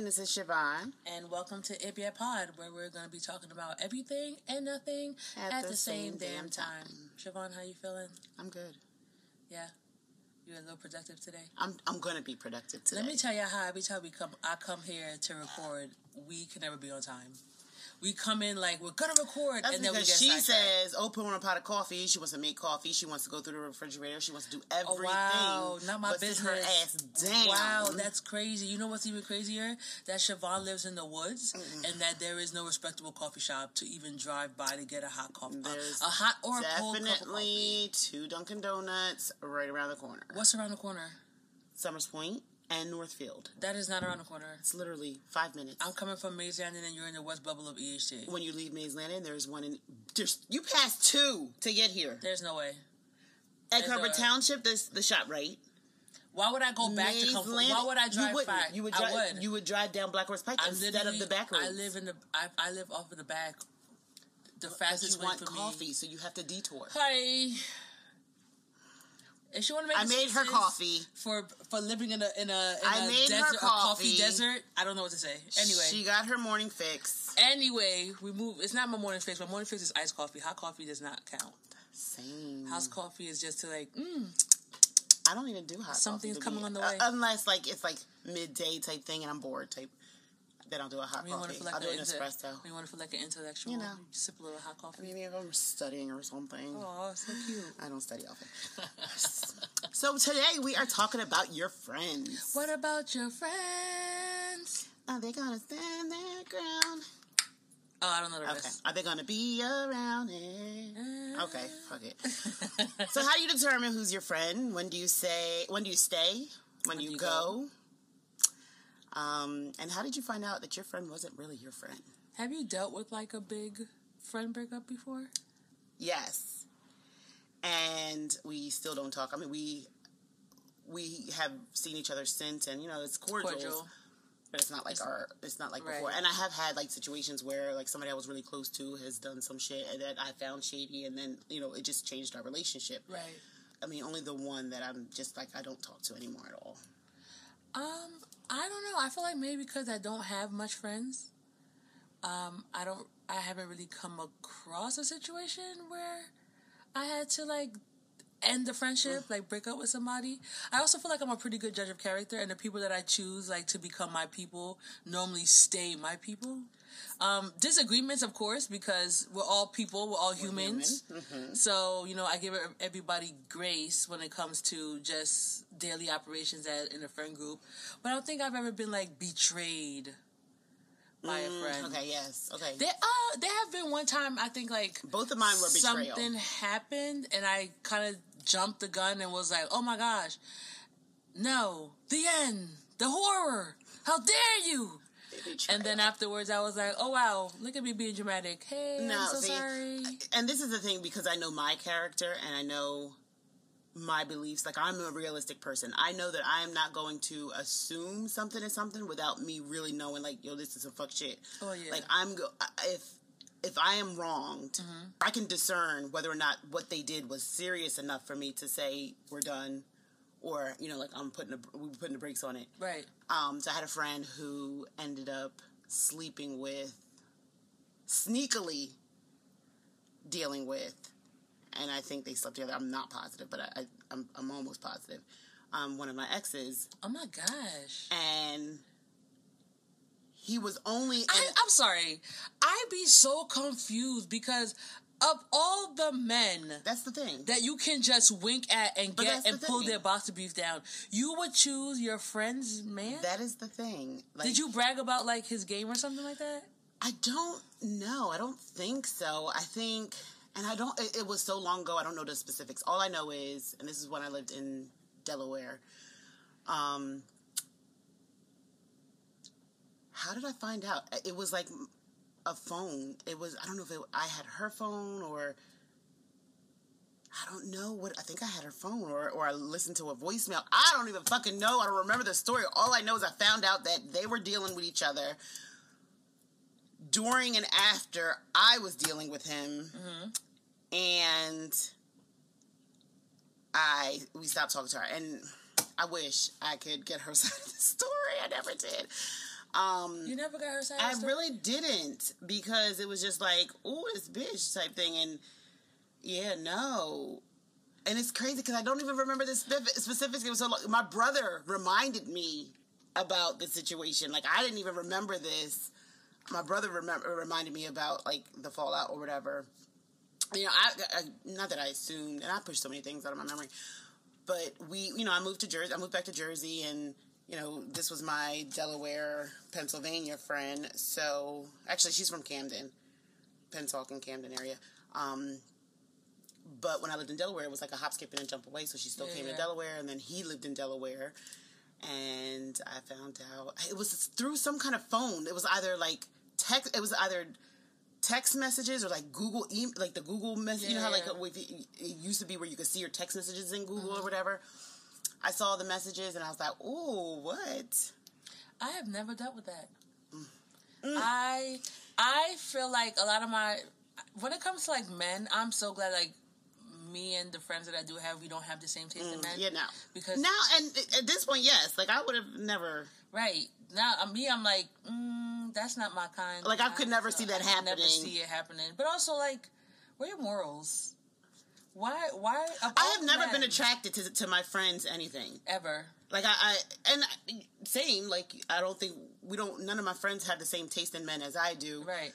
And this is Schvonne. And welcome to Ibia Pod, where we're going to be talking about everything and nothing at, at the, the, same, same damn time. time. Schvonne, how you feeling? I'm good. Yeah. You're a little productive today. I'm I'm gonna be productive today. Let me tell you how every time we come, I come here to record, we can never be on time we come in like we're gonna record, That's and then we get she says, "Open oh, a pot of coffee." She wants to make coffee. She wants to go through the refrigerator. She wants to do everything. Oh, wow, not my business. Her ass down. Wow, that's crazy. You know what's even crazier? That Schvonne lives in the woods, mm and that there is no respectable coffee shop to even drive by to get a hot coffee. There's a hot or a cold cup of coffee. two Dunkin' Donuts right around the corner. What's around the corner? Somers Point and Northfield. That is not around the corner. It's literally five minutes. I'm coming from Mays Landing, and you're in the west bubble of EHT. When you leave Mays Landing, there's one in. There's you pass two to get here. There's no way. Egg Harbor Township, there's the shop right. Why would I go back to come? Landing, why would I drive you back? You would drive. I would. You would drive down Black Horse Pike I'm instead of the back roads. I live in the. I, I live off of the back. The fastest but you way want for coffee, me. so you have to detour. Hi. If she want to make, I made her coffee for for living in a in a, in I a made desert, her coffee. coffee desert. I don't know what to say. Anyway, she got her morning fix. Anyway, we move. It's not my morning fix. My morning fix is iced coffee. Hot coffee does not count. Same. House coffee is just to like. Mm, I don't even do hot. Something's coming me. on the way. Uh, unless like it's like midday type thing and I'm bored type then I'll do a hot coffee. Like I'll do an espresso. You want to feel like an intellectual? You know, you sip a little hot coffee. Maybe if I'm studying or something. Oh, so cute. I don't study often. so today we are talking about your friends. What about your friends? Are they gonna stand their ground? Oh, I don't know the okay. Are they gonna be around it? Uh, okay, fuck it. so, how do you determine who's your friend? When do you say? When do you stay? When, when do you, you go? go? Um, and how did you find out that your friend wasn't really your friend? Have you dealt with like a big friend breakup before? Yes. And we still don't talk. I mean, we we have seen each other since, and you know, it's cordial. cordial. But it's not like it's, our, it's not like right. before. And I have had like situations where like somebody I was really close to has done some shit that I found shady, and then you know it just changed our relationship. Right. I mean, only the one that I'm just like I don't talk to anymore at all. Um, I don't know. I feel like maybe because I don't have much friends, um, I don't. I haven't really come across a situation where I had to like end the friendship, like break up with somebody. I also feel like I'm a pretty good judge of character, and the people that I choose like to become my people normally stay my people. Um, disagreements, of course, because we're all people, we're all we're humans. Human. Mm-hmm. So, you know, I give everybody grace when it comes to just daily operations at, in a friend group. But I don't think I've ever been like betrayed by mm, a friend. Okay, yes. Okay. There uh there have been one time I think like both of mine were betrayal. Something happened and I kind of jumped the gun and was like, "Oh my gosh. No. The end. The horror. How dare you?" And then afterwards, I was like, "Oh wow, look at me being dramatic." Hey, no, I'm so see, sorry. And this is the thing because I know my character and I know my beliefs. Like I'm a realistic person. I know that I am not going to assume something is something without me really knowing. Like, yo, this is some fuck shit. Oh yeah. Like I'm go if if I am wronged, mm-hmm. I can discern whether or not what they did was serious enough for me to say we're done or you know like i'm putting a, we were putting the brakes on it. Right. Um so i had a friend who ended up sleeping with sneakily dealing with and i think they slept together. I'm not positive but i, I I'm, I'm almost positive. Um one of my exes. Oh my gosh. And he was only I, i'm sorry. I'd be so confused because of all the men that's the thing. that you can just wink at and but get and the pull their boxer briefs down. You would choose your friend's man? That is the thing. Like, did you brag about like his game or something like that? I don't know. I don't think so. I think and i don't it, it was so long ago i don't know the specifics. All i know is and this is when i lived in delaware um how did i find out? It was like a phone. It was I don't know if it, I had her phone or I don't know what I think I had her phone or or I listened to a voicemail. I don't even fucking know. I don't remember the story. All I know is I found out that they were dealing with each other during and after I was dealing with him, mm-hmm. and I we stopped talking to her and. I wish I could get her side of the story. I never did. Um, you never got her side. I really didn't because it was just like, "Ooh, this bitch" type thing, and yeah, no. And it's crazy because I don't even remember the specifics. It was so long. my brother reminded me about the situation. Like I didn't even remember this. My brother remember reminded me about like the fallout or whatever. You know, I, I not that I assumed, and I pushed so many things out of my memory. But we, you know, I moved to Jersey. I moved back to Jersey, and you know, this was my Delaware, Pennsylvania friend. So actually, she's from Camden, Pennsauken, Camden area. Um, but when I lived in Delaware, it was like a hop, skip, and a jump away. So she still yeah, came yeah. to Delaware, and then he lived in Delaware. And I found out it was through some kind of phone. It was either like text. It was either text messages or like Google, e- like the Google message. Yeah, you know how like it used to be where you could see your text messages in Google mm-hmm. or whatever. I saw the messages and I was like, "Oh, what?" I have never dealt with that. Mm. Mm. I I feel like a lot of my when it comes to like men, I'm so glad like me and the friends that I do have, we don't have the same taste mm, in men. Yeah, now because now and at this point, yes, like I would have never. Right now, uh, me, I'm like, mm, that's not my kind. Like I could never so see that I happening. Never see it happening. But also, like, where are your morals? Why? Why? I have never men, been attracted to to my friends anything ever. Like I, I and same. Like I don't think we don't. None of my friends have the same taste in men as I do. Right.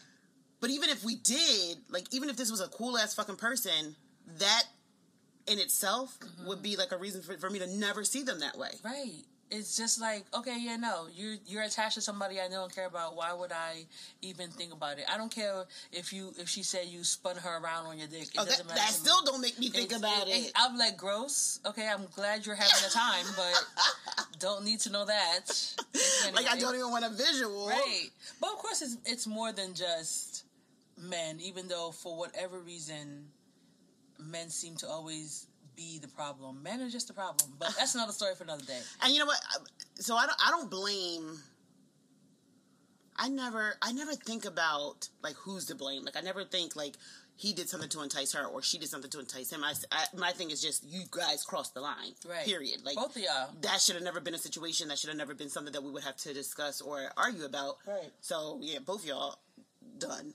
But even if we did, like even if this was a cool ass fucking person, that in itself mm-hmm. would be like a reason for, for me to never see them that way. Right. It's just like, okay, yeah, no, you're you're attached to somebody I don't care about. Why would I even think about it? I don't care if you if she said you spun her around on your dick. It oh, doesn't that, matter. That still don't make me think it's, about it, it. I'm like, gross. Okay, I'm glad you're having a time, but don't need to know that. Anyway. Like I don't even want a visual, right? But of course, it's it's more than just men. Even though for whatever reason men seem to always be the problem. Men are just the problem. But that's another story for another day. And you know what? So I don't I don't blame I never I never think about like who's to blame. Like I never think like he did something to entice her or she did something to entice him. I, I my thing is just you guys crossed the line. Right. Period. Like both of y'all. That should have never been a situation. That should have never been something that we would have to discuss or argue about. Right. So yeah, both y'all done.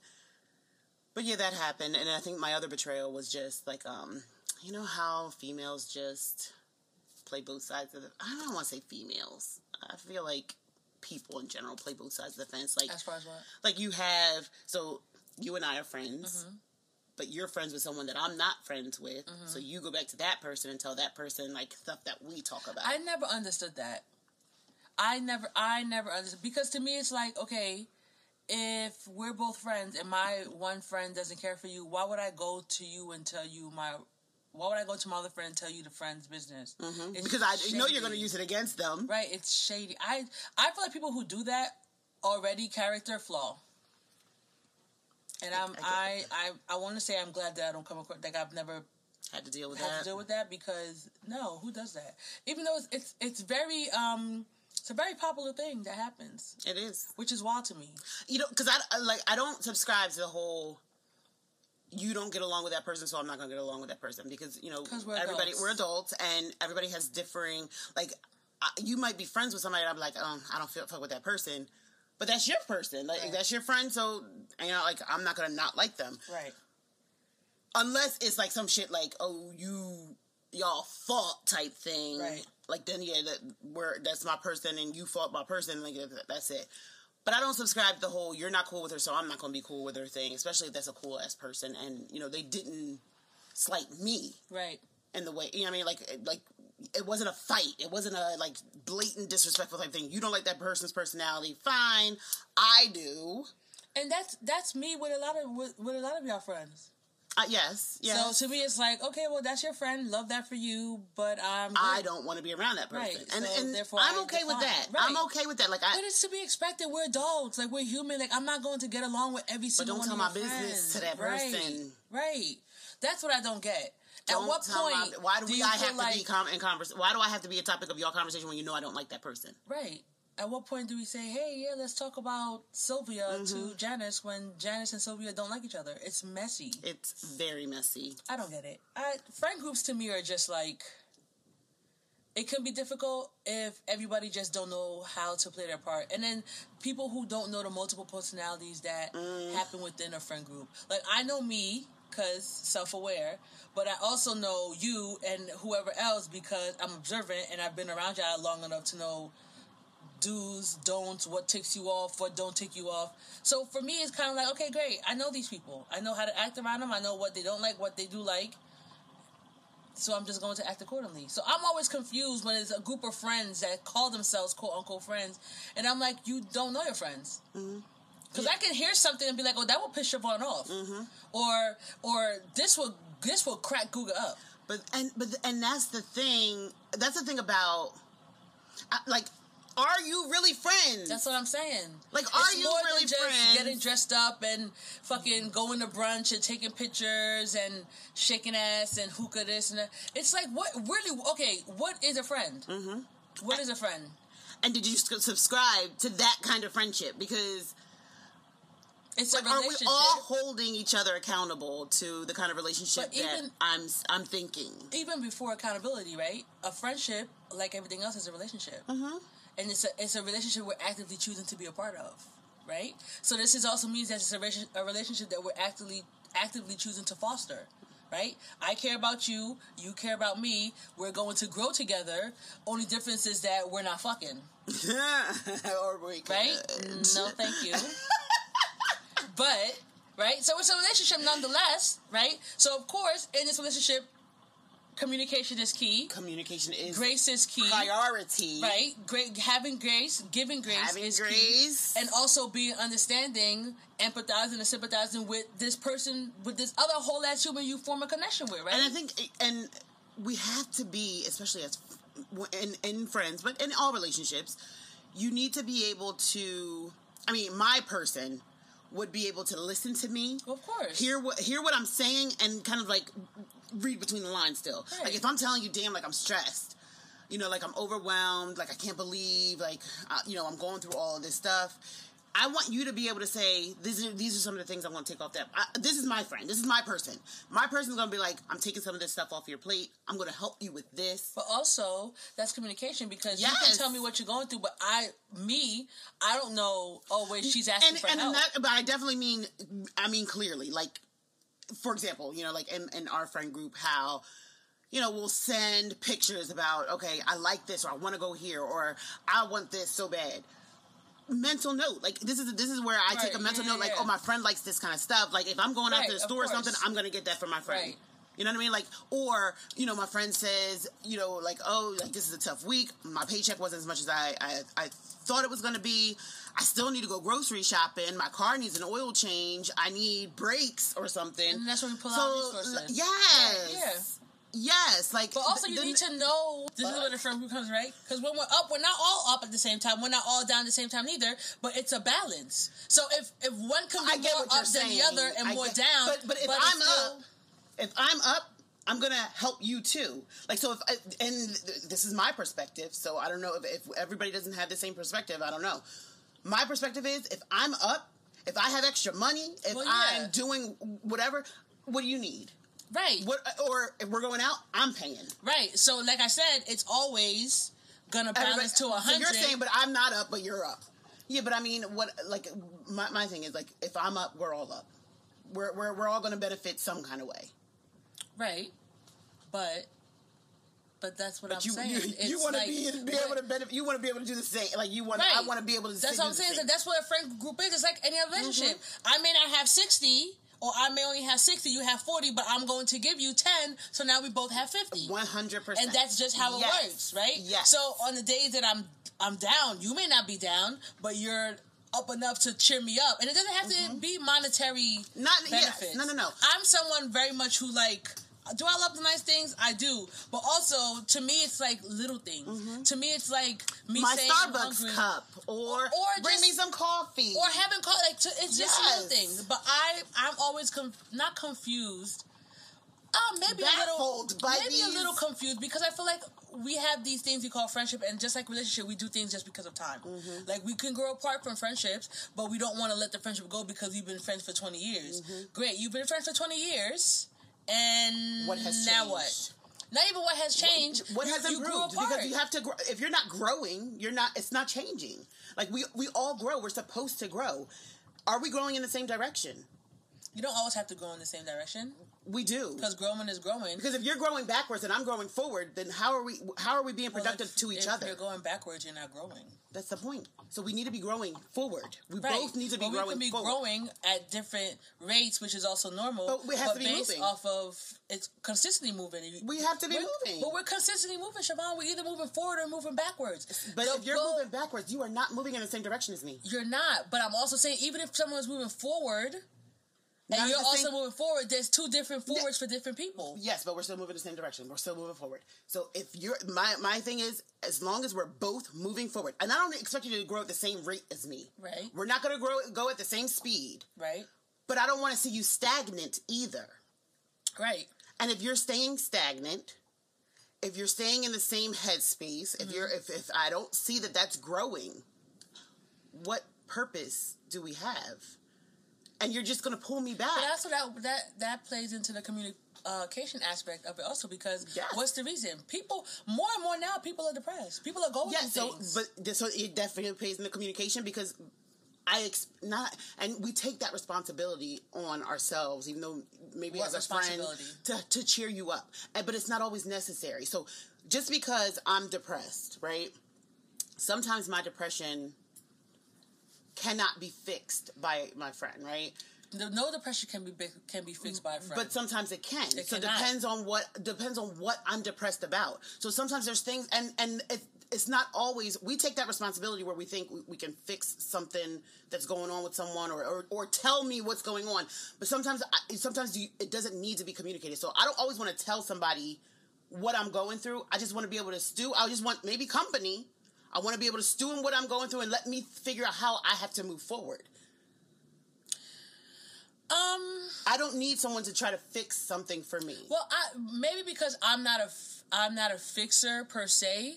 But yeah, that happened, and I think my other betrayal was just like, um, you know how females just play both sides of the. I don't want to say females. I feel like people in general play both sides of the fence. Like as far as what? Like you have so you and I are friends. Mm-hmm. But you're friends with someone that I'm not friends with, mm-hmm. so you go back to that person and tell that person like stuff that we talk about. I never understood that. I never, I never understood because to me it's like okay, if we're both friends and my one friend doesn't care for you, why would I go to you and tell you my why would I go to my other friend and tell you the friend's business? Mm-hmm. Because I shady. know you're going to use it against them. Right, it's shady. I I feel like people who do that already character flaw. And I'm I I, I, I want to say I'm glad that I don't come across like I've never had to deal with had that. to deal with that because no, who does that? Even though it's it's, it's very um it's a very popular thing that happens. It is, which is wild to me. You know, because I like I don't subscribe to the whole you don't get along with that person, so I'm not going to get along with that person because you know we're everybody adults. we're adults and everybody has differing like you might be friends with somebody. I'm like, um, I don't feel fuck with that person, but that's your person. Like right. that's your friend, so you know, like I'm not gonna not like them, right? Unless it's like some shit like, oh, you y'all fought type thing, right? Like then yeah, that where that's my person and you fought my person, like that's it. But I don't subscribe to the whole "you're not cool with her, so I'm not going to be cool with her" thing. Especially if that's a cool ass person, and you know they didn't slight me, right? In the way you know, I mean, like like it wasn't a fight. It wasn't a like blatant disrespectful type thing. You don't like that person's personality, fine. I do, and that's that's me with a lot of with, with a lot of y'all friends. Uh, yes, yes. So to me, it's like, okay, well, that's your friend. Love that for you, but um, I don't want to be around that person, right. and, so and therefore I'm okay with that. Right. I'm okay with that. Like, I, but it's to be expected. We're adults. Like, we're human. Like, I'm not going to get along with every single. But don't tell my friends. business to that person. Right. right. That's what I don't get. Don't At what point? My, why do, do we? I have to be com- in conversation? Why do I have to be a topic of your conversation when you know I don't like that person? Right at what point do we say, "Hey, yeah, let's talk about Sylvia mm-hmm. to Janice" when Janice and Sylvia don't like each other? It's messy. It's very messy. I don't get it. I, friend groups to me are just like it can be difficult if everybody just don't know how to play their part and then people who don't know the multiple personalities that mm. happen within a friend group like i know me because self-aware but i also know you and whoever else because i'm observant and i've been around y'all long enough to know do's don'ts what ticks you off what don't tick you off so for me it's kind of like okay great i know these people i know how to act around them i know what they don't like what they do like so I'm just going to act accordingly. So I'm always confused when it's a group of friends that call themselves quote unquote friends, and I'm like, you don't know your friends. Mm-hmm. Because yeah. I can hear something and be like, "Oh, that will piss your Schvonne off," mm-hmm. or or this will this will crack Guga up. But and but and that's the thing. That's the thing about like are you really friends? That's what I'm saying. Like, are it's you really friends? Getting dressed up and fucking going to brunch and taking pictures and shaking ass and hookah this and that. It's like, what really? Okay, what is a friend? Mm-hmm. What is a friend? And did you subscribe to that kind of friendship? Because it's like, are we all holding each other accountable to the kind of relationship even, that I'm I'm thinking? Even before accountability, right? A friendship, like everything else, is a relationship. Mm-hmm and it's a it's a relationship we're actively choosing to be a part of, right? So this is also means that it's a, a relationship that we're actively actively choosing to foster right? I care about you, you care about me. We're going to grow together. Only difference is that we're not fucking. or we could. Right? No, thank you. but right, so it's a relationship nonetheless, right? So of course, in this relationship, Communication is key. Communication is grace is key. Priority. Right. Great having grace, giving grace having is grace. key. And also being understanding, empathizing and sympathizing with this person, with this other whole ass human you form a connection with, right? And I think and we have to be, especially as in, in friends, but in all relationships, you need to be able to I mean, my person would be able to listen to me. Of course. Hear what hear what I'm saying and kind of like read between the lines still. Right. Like if I'm telling you, damn, like I'm stressed, you know, like I'm overwhelmed, like I can't believe, like uh, you know, I'm going through all of this stuff. I want you to be able to say these are these are some of the things I'm going to take off that. I, this is my friend. This is my person. My person's going to be like, I'm taking some of this stuff off your plate. I'm going to help you with this. But also, that's communication because yes. you can tell me what you're going through, but I, me, I don't know. Oh wait, she's asking and, for and help. That, but I definitely mean, I mean clearly, like for example, you know, like in, in our friend group, how you know, we'll send pictures about, okay, I like this, or I want to go here, or I want this so bad. Mental note, like this is this is where I right. take a mental yeah, note, like, yeah. oh, my friend likes this kind of stuff. Like, if I'm going right, out to the store or something, I'm gonna get that from my friend. Right. You know what I mean? Like, or you know, my friend says, you know, like, oh, like this is a tough week. My paycheck wasn't as much as I I, I thought it was gonna be. I still need to go grocery shopping. My car needs an oil change. I need brakes or something. And that's when we pull so, out resources. Yes. Yeah. Yes, like. But also, you the, need to know this is where the friend group comes, right? Because when we're up, we're not all up at the same time. We're not all down at the same time either. But it's a balance. So if if one be more up than the other and I more get, down, but but if but I'm still, up, if I'm up, I'm gonna help you too. Like so, if I, and this is my perspective, so I don't know if, if everybody doesn't have the same perspective. I don't know. My perspective is if I'm up, if I have extra money, if well, yeah. I'm doing whatever, what do you need? Right. What or if we're going out, I'm paying. Right. So like I said, it's always gonna balance to a hundred. So you're saying, but I'm not up, but you're up. Yeah, but I mean, what like my my thing is like if I'm up, we're all up. We're we're we're all gonna benefit some kind of way. Right. But but that's what but I'm you, saying. You, you want like, to be, be able to benefit. You want to be able to do the same. Like you want. Right. I want to be able to. That's what I'm saying. So that's what a friend group is. It's like any other relationship. Mm-hmm. I may not have sixty, or I may only have sixty. You have forty, but I'm going to give you ten. So now we both have fifty. One hundred percent. And that's just how it yes. works, right? Yes. So on the days that I'm I'm down, you may not be down, but you're up enough to cheer me up, and it doesn't have mm-hmm. to be monetary. Not benefits. Yes. No, no, no. I'm someone very much who like do I love the nice things? I do, but also to me, it's like little things. Mm-hmm. To me, it's like me my saying Starbucks cup, or, or bring just, me some coffee, or having coffee. Like to, it's just yes. little things. But I, I'm always com- not confused. Uh, maybe Baffled a little, maybe these... a little confused because I feel like we have these things we call friendship, and just like relationship, we do things just because of time. Mm-hmm. Like we can grow apart from friendships, but we don't want to let the friendship go because we've been friends for twenty years. Mm-hmm. Great, you've been friends for twenty years and what has now changed? what? Not even what has changed. What, what has you, improved? Because you have to. Grow. If you're not growing, you're not. It's not changing. Like we we all grow. We're supposed to grow. Are we growing in the same direction? You don't always have to go in the same direction. We do because growing is growing. Because if you're growing backwards and I'm growing forward, then how are we? How are we being productive well, if, to each if other? If you're going backwards, you're not growing. That's the point. So we need to be growing forward. We right. both need to be growing. We can be forward. growing at different rates, which is also normal. But we have but to be based moving. off of it's consistently moving. We have to be we're, moving. But we're consistently moving, Schvonne. We're either moving forward or moving backwards. But the if you're goal, moving backwards, you are not moving in the same direction as me. You're not. But I'm also saying, even if someone's moving forward and you're also same... moving forward. There's two different forwards yeah. for different people. Yes, but we're still moving the same direction. We're still moving forward. So if you're my my thing is as long as we're both moving forward, and I don't expect you to grow at the same rate as me. Right. We're not going to grow go at the same speed. Right. But I don't want to see you stagnant either. Right. And if you're staying stagnant, if you're staying in the same headspace, mm-hmm. if you're if if I don't see that that's growing, what purpose do we have? And you're just going to pull me back. But also that that that plays into the communication aspect of it also because yes. what's the reason? People more and more now people are depressed. People are going yeah, so, things. But so it definitely plays in the communication because I ex- not and we take that responsibility on ourselves, even though maybe what as a friend to to cheer you up, but it's not always necessary. So just because I'm depressed, right? Sometimes my depression cannot be fixed by my friend, right? No depression can be can be fixed by a friend, but sometimes it can. It so it depends on what depends on what I'm depressed about. So sometimes there's things, and and it, it's not always we take that responsibility where we think we, we can fix something that's going on with someone or, or, or tell me what's going on but sometimes I, sometimes you, it doesn't need to be communicated so i don't always want to tell somebody what i'm going through i just want to be able to stew i just want maybe company I want to be able to stew in what I'm going through and let me figure out how I have to move forward. Um, I don't need someone to try to fix something for me. Well, I, maybe because I'm not a I'm not a fixer per se.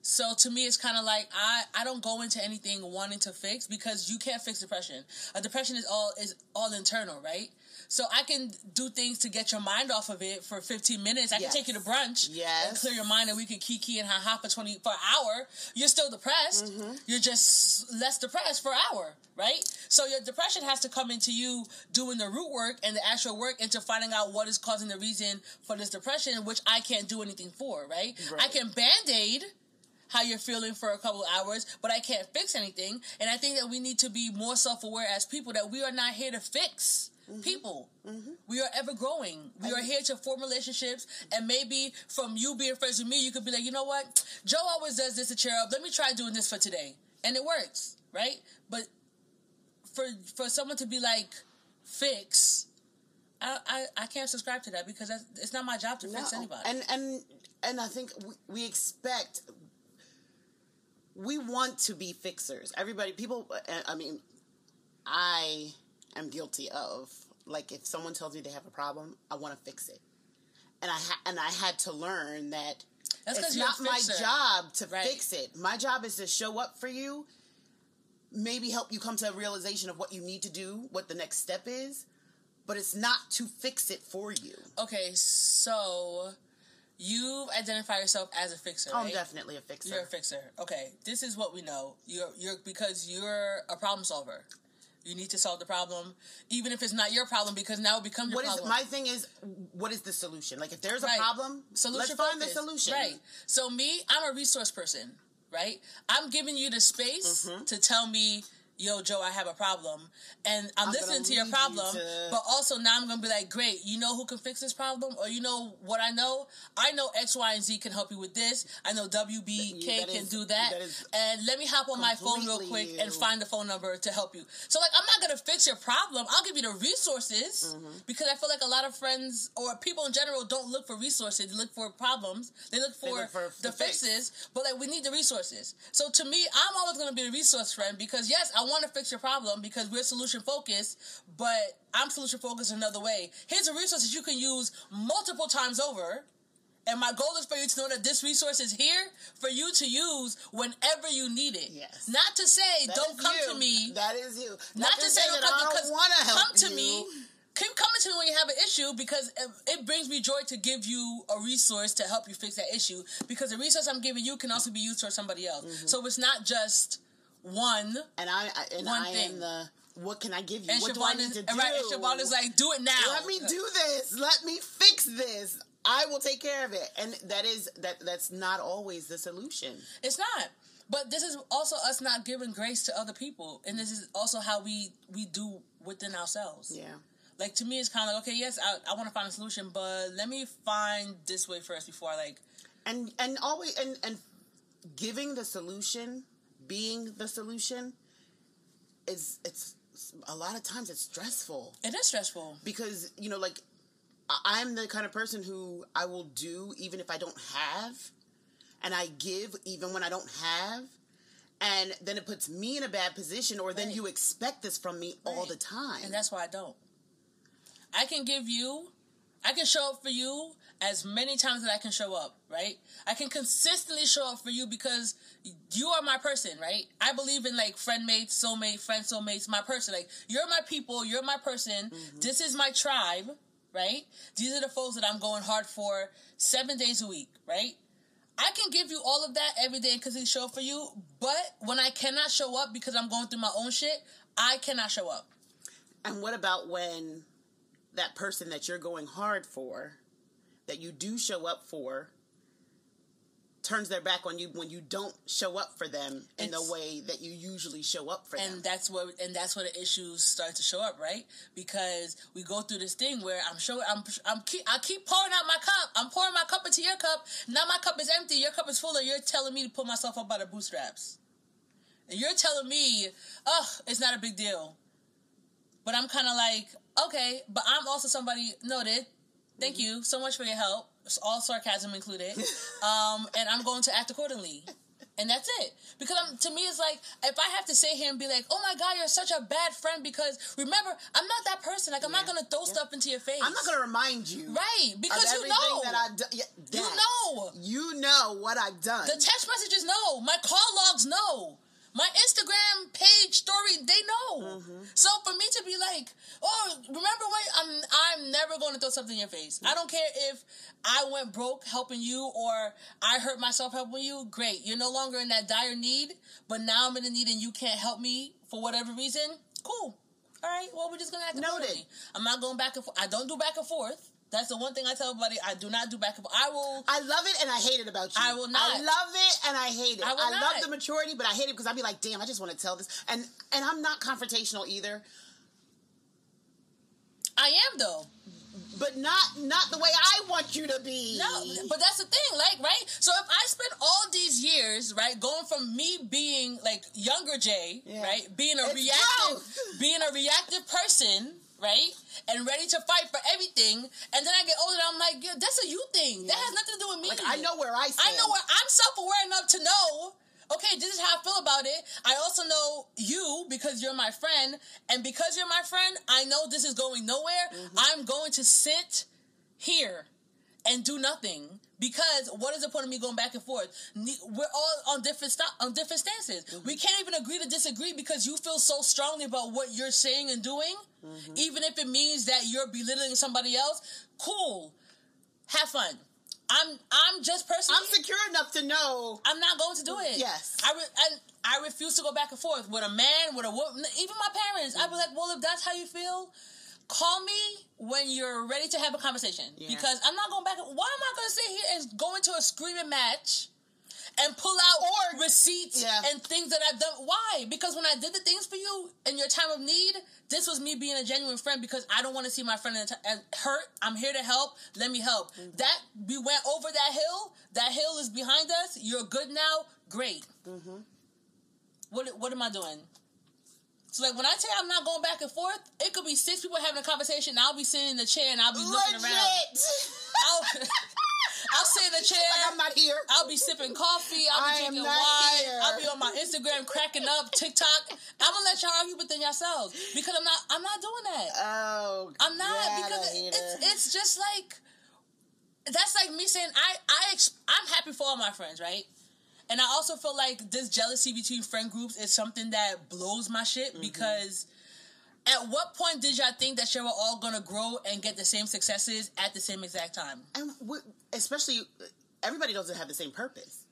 So to me, it's kind of like I, I don't go into anything wanting to fix because you can't fix depression. A depression is all is all internal, right? So I can do things to get your mind off of it for 15 minutes. I yes. can take you to brunch yes. and clear your mind and we can kiki and ha ha for 20 for an hour. You're still depressed. Mm-hmm. You're just less depressed for an hour, right? So your depression has to come into you doing the root work and the actual work into finding out what is causing the reason for this depression, which I can't do anything for, right? right. I can band-aid how you're feeling for a couple hours, but I can't fix anything. And I think that we need to be more self-aware as people that we are not here to fix mm-hmm. people. Mm-hmm. We are ever growing. We are here to form relationships, and maybe from you being friends with me, you could be like, you know what, Joe always does this to cheer up. Let me try doing this for today, and it works, right? But for for someone to be like, fix. I, I, I can't subscribe to that because it's not my job to no. fix anybody. And and and I think we, we expect we want to be fixers. Everybody, people. I mean, I am guilty of. Like if someone tells me they have a problem, I want to fix it, and I ha- and I had to learn that That's it's not my job to right. fix it. My job is to show up for you, maybe help you come to a realization of what you need to do, what the next step is, but it's not to fix it for you. Okay, so you identify yourself as a fixer. I'm definitely a fixer. You're a fixer. Okay, this is what we know. You're you're because you're a problem solver. You need to solve the problem, even if it's not your problem, because now it becomes your what problem. Is, my thing is, what is the solution? Like, if there's a right. problem, solution let's find focus. the solution. Right. So me, I'm a resource person. Right. I'm giving you the space mm-hmm. to tell me yo, Joe, I have a problem. And I'm, I'm listening to your problem, you to... but also now I'm going to be like, great, you know who can fix this problem? Or you know what I know? I know X, Y, and Z can help you with this. I know WBK yeah, can is, do that. that and let me hop on my phone real quick you. and find the phone number to help you. So, like, I'm not going to fix your problem. I'll give you the resources mm-hmm. because I feel like a lot of friends or people in general don't look for resources. They look for problems. They look for, they look for the fixes, fix. but like, we need the resources. So to me, I'm always going to be a resource friend because yes, I want to fix your problem because we're solution focused, but I'm solution focused another way. Here's a resource that you can use multiple times over. And my goal is for you to know that this resource is here for you to use whenever you need it. Yes. Not to say that don't come you. to me. That is you. Not, Not to, say, say don't come, I don't want to help come to you. me keep coming to me when you have an issue because it, it, brings me joy to give you a resource to help you fix that issue. Because the resource I'm giving you can also be used for somebody else. Mm-hmm. So it's not just one. And I, I and I thing. am the what can I give you? And what Schvonne do I need to do? Right, and Schvonne is like, do it now. Let me do this. Let me fix this. I will take care of it. And that is that that's not always the solution. It's not. But this is also us not giving grace to other people. And this is also how we we do within ourselves. Yeah. Like to me it's kinda like, okay, yes, I, I wanna find a solution, but let me find this way first before I like and and always and and giving the solution, being the solution is it's a lot of times it's stressful. It is stressful because you know, like I'm the kind of person who I will do even if I don't have, and I give even when I don't have, and then it puts me in a bad position. Or right. then you expect this from me right. all the time, and that's why I don't. I can give you, I can show up for you as many times that I can show up, right? I can consistently show up for you because you are my person, right? I believe in like friend mates, soulmate, friend soulmates, my person. Like you're my people, you're my person. Mm-hmm. This is my tribe, right? These are the folks that I'm going hard for seven days a week, right? I can give you all of that every day and consistently show up for you, but when I cannot show up because I'm going through my own shit, I cannot show up. And what about when that person that you're going hard for that you do show up for turns their back on you when you don't show up for them in it's, the way that you usually show up for and them. And that's where and that's where the issues start to show up, right? Because we go through this thing where I'm showing I'm I'm keep I keep pouring out my cup. I'm pouring my cup into your cup. Now my cup is empty. Your cup is full, and you're telling me to pull myself up by the bootstraps. And you're telling me, oh, it's not a big deal. But I'm kind of like, okay, but I'm also somebody noted Thank you so much for your help. All sarcasm included. um, and I'm going to act accordingly. And that's it. Because I'm, to me, it's like if I have to sit here and be like, "Oh my God, you're such a bad friend," because remember, I'm not that person. Like I'm yeah. not gonna throw yeah. stuff into your face. I'm not gonna remind you, right? Because you know that I've done. Yeah, you know, you know what I've done. The text messages know. My call logs know. My Instagram page story, they know. Mm-hmm. So for me to be like, oh, remember when I'm I'm never going to throw something in your face. I don't care if I went broke helping you or I hurt myself helping you. Great, you're no longer in that dire need, but now I'm in a need and you can't help me for whatever reason. Cool. All right. Well, we're just gonna act Noted. I'm not going back and forth. I don't do back and forth. That's the one thing I tell everybody. I do not do forth. I will. I love it and I hate it about you. I will not. I love it and I hate it. I, I love the maturity, but I hate it because I'd be like, damn, I just want to tell this. And and I'm not confrontational either. I am though. But not not the way I want you to be. No, but that's the thing, like, right? So if I spend all these years, right, going from me being like younger Jae, yeah. right, being a it's reactive, being a reactive person, right? And ready to fight for everything. And then I get older I'm like, yeah, that's a you thing. Yeah. That has nothing to do with me. Like, I know where I stand. I know where I'm self aware enough to know. Okay, this is how I feel about it. I also know you because you're my friend, and because you're my friend, I know this is going nowhere. Mm-hmm. I'm going to sit here and do nothing because what is the point of me going back and forth? We're all on different st- on different stances. Mm-hmm. We can't even agree to disagree because you feel so strongly about what you're saying and doing, mm-hmm. even if it means that you're belittling somebody else. Cool, have fun. I'm I'm just personally. I'm secure enough to know I'm not going to do it. Yes, I re- and I refuse to go back and forth with a man, with a woman, even my parents. Mm-hmm. I'd be like, well, if that's how you feel, call me when you're ready to have a conversation yeah. because I'm not going back. Why am I going to sit here and go into a screaming match and pull out or receipts yeah. and things that I've done? Why? Because when I did the things for you in your time of need, this was me being a genuine friend because I don't want to see my friend hurt. I'm here to help. Let me help. Mm-hmm. That we went over that hill. That hill is behind us. You're good now. Great. Mm-hmm. What what am I doing? So like when I tell you I'm not going back and forth, it could be six people having a conversation. I'll be sitting in the chair and I'll be looking around. I'll, I'll sit in the chair. Like I'm not here. I'll be sipping coffee. I'll be I drinking wine. Here. I'll be on my Instagram cracking up TikTok. I'm gonna let y'all argue within yourselves because I'm not. I'm not doing that. Oh, I'm not because it's, it's just like that's like me saying I I I'm happy for all my friends, right? And I also feel like this jealousy between friend groups is something that blows my shit mm-hmm. because At what point did y'all think that you were all gonna grow and get the same successes at the same exact time? And especially, everybody doesn't have the same purpose.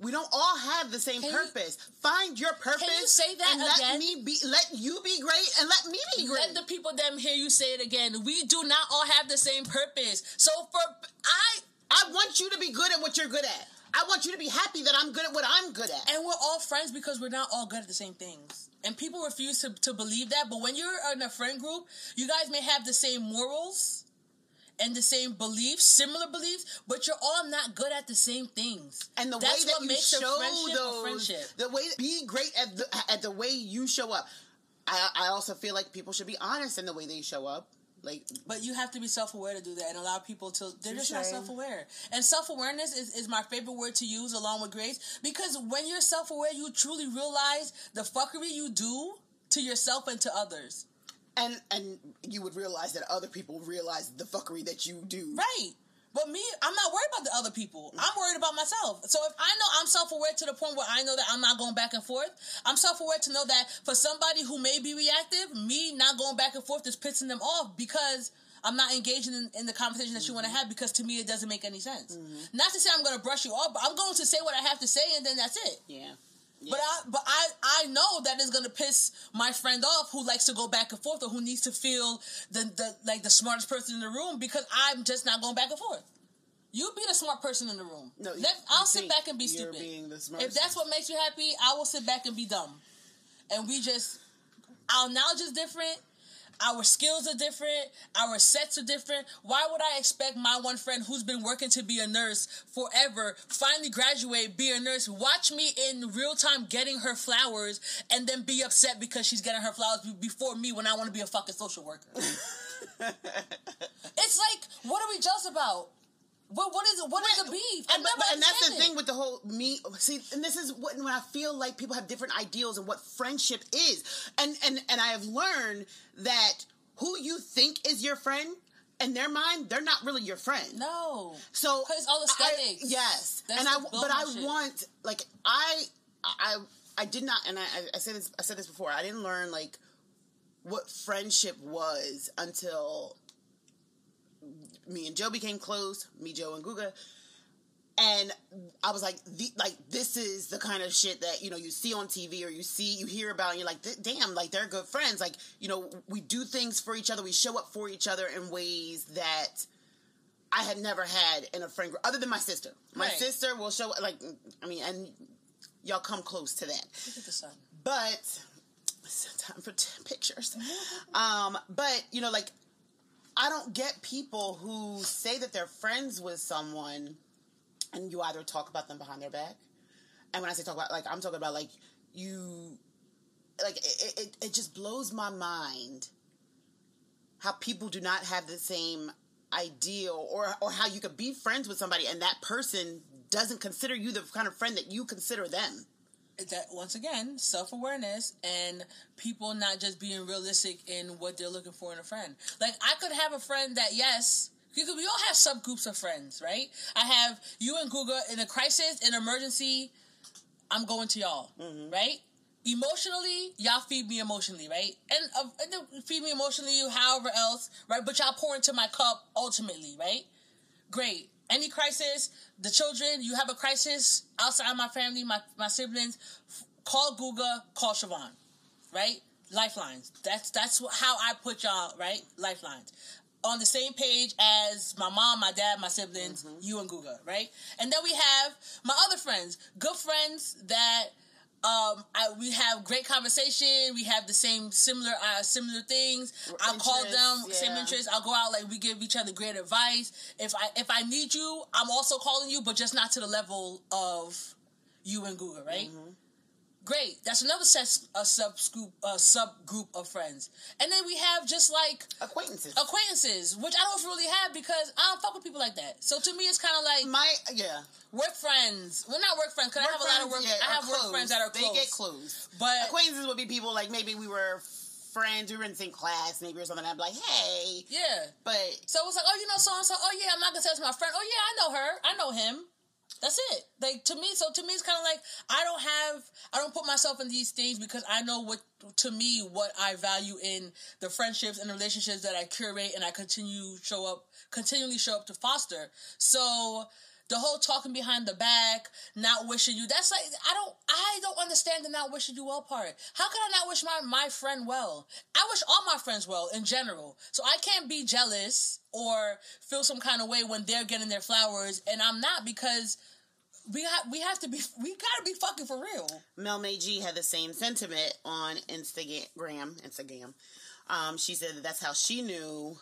We don't all have the same can purpose. You, Find your purpose. Can you say that and again? Let me be. Let you be great, and let me be great. Let the people them hear you say it again. We do not all have the same purpose. So for I, I want you to be good at what you're good at. I want you to be happy that I'm good at what I'm good at. And we're all friends because we're not all good at the same things. And people refuse to, to believe that. But when you're in a friend group, you guys may have the same morals and the same beliefs, similar beliefs, but you're all not good at the same things. And the That's way that you show those, the way be great at the at the way you show up. I, I also feel like people should be honest in the way they show up. Like, but you have to be self aware to do that, and allow people to. They're just not self aware, and self awareness is, is my favorite word to use along with grace because when you're self aware, you truly realize the fuckery you do to yourself and to others and and you would realize that other people realize the fuckery that you do. Right. But me, I'm not worried about the other people. I'm worried about myself. So if I know I'm self aware to the point where I know that I'm not going back and forth, I'm self aware to know that for somebody who may be reactive, me not going back and forth is pissing them off because I'm not engaging in, in the conversation that mm-hmm. you want to have because to me it doesn't make any sense. Mm-hmm. Not to say I'm going to brush you off, but I'm going to say what I have to say and then that's it. Yeah. But I but I I know that is gonna piss my friend off who likes to go back and forth or who needs to feel the, the like the smartest person in the room because I'm just not going back and forth. You be the smart person in the room. No, Let, I'll sit back and be stupid. if that's what makes you happy, I will sit back and be dumb. And we just our knowledge is different. Our skills are different. Our sets are different. Why would I expect my one friend who's been working to be a nurse forever finally graduate, be a nurse, watch me in real time getting her flowers, and then be upset because she's getting her flowers before me when I want to be a fucking social worker? it's like, what are we jealous about? What what is? What is the beef? And, and that's the thing with the whole me. See, and this is what, when I feel like people have different ideals and what friendship is, and and and I have learned that who you think is your friend in their mind, they're not really your friend. No. So because all the aesthetics. yes, That's and I but I want like I I I did not, and I I said this I said this before. I didn't learn like what friendship was until me and Joe became close, me, Joe, and Guga. And I was like, the, like this is the kind of shit that you know you see on TV or you see you hear about, and you're like, damn, like they're good friends. Like you know, we do things for each other, we show up for each other in ways that I had never had in a friend group, other than my sister. My right. sister will show like, I mean, and y'all come close to that. Look at the sun. But time for t- pictures. um, but you know, like I don't get people who say that they're friends with someone and you either talk about them behind their back. And when I say talk about, like, I'm talking about, like, you, like, it, it, it just blows my mind how people do not have the same ideal or, or how you could be friends with somebody and that person doesn't consider you the kind of friend that you consider them that once again self-awareness and people not just being realistic in what they're looking for in a friend. Like i could have a friend that yes because we all have subgroups of friends right? I have you and Guga in a crisis in emergency i'm going to y'all mm-hmm. right? Emotionally y'all feed me emotionally right? And, uh, and feed me emotionally however else right? But y'all pour into my cup ultimately right? Great any crisis, the children, you have a crisis outside my family, my, my siblings, call Guga, call Schvonne, right? Lifelines. That's that's how I put y'all, right? Lifelines. On the same page as my mom, my dad, my siblings, mm-hmm. you and Guga, right? And then we have my other friends, good friends that um, I, we have great conversation. We have the same similar uh, similar things. I'll call them yeah. same interests. I'll go out like we give each other great advice. If I if I need you, I'm also calling you, but just not to the level of you and Guga, right? Mm-hmm. Great. That's another set, a subgroup, a subgroup of friends. And then we have just like acquaintances, acquaintances, which I don't really have because I don't fuck with people like that. So to me, it's kind of like my yeah work friends. Well, not work friends because I have friends, a lot of work. Yeah, I have close. work friends that are close. They get close, but acquaintances would be people like maybe we were friends, we were in the same class, maybe or something. I'd be like, hey, yeah. But so it's like, oh, you know, so and so. Oh yeah, I'm not gonna tell my friend. Oh yeah, I know her. I know him. That's it. Like to me, so to me, it's kind of like I don't have, I don't put myself in these things because I know what, to me, what I value in the friendships and the relationships that I curate and I continue show up, continually show up to foster. So the whole talking behind the back, not wishing you. That's like I don't I don't understand the not wishing you well part. How can I not wish my my friend well? I wish all my friends well in general. So I can't be jealous or feel some kind of way when they're getting their flowers and I'm not because we have we have to be we gotta be fucking for real. Mel May G had the same sentiment on Instagram. Instagram. Um, she said that that's how she knew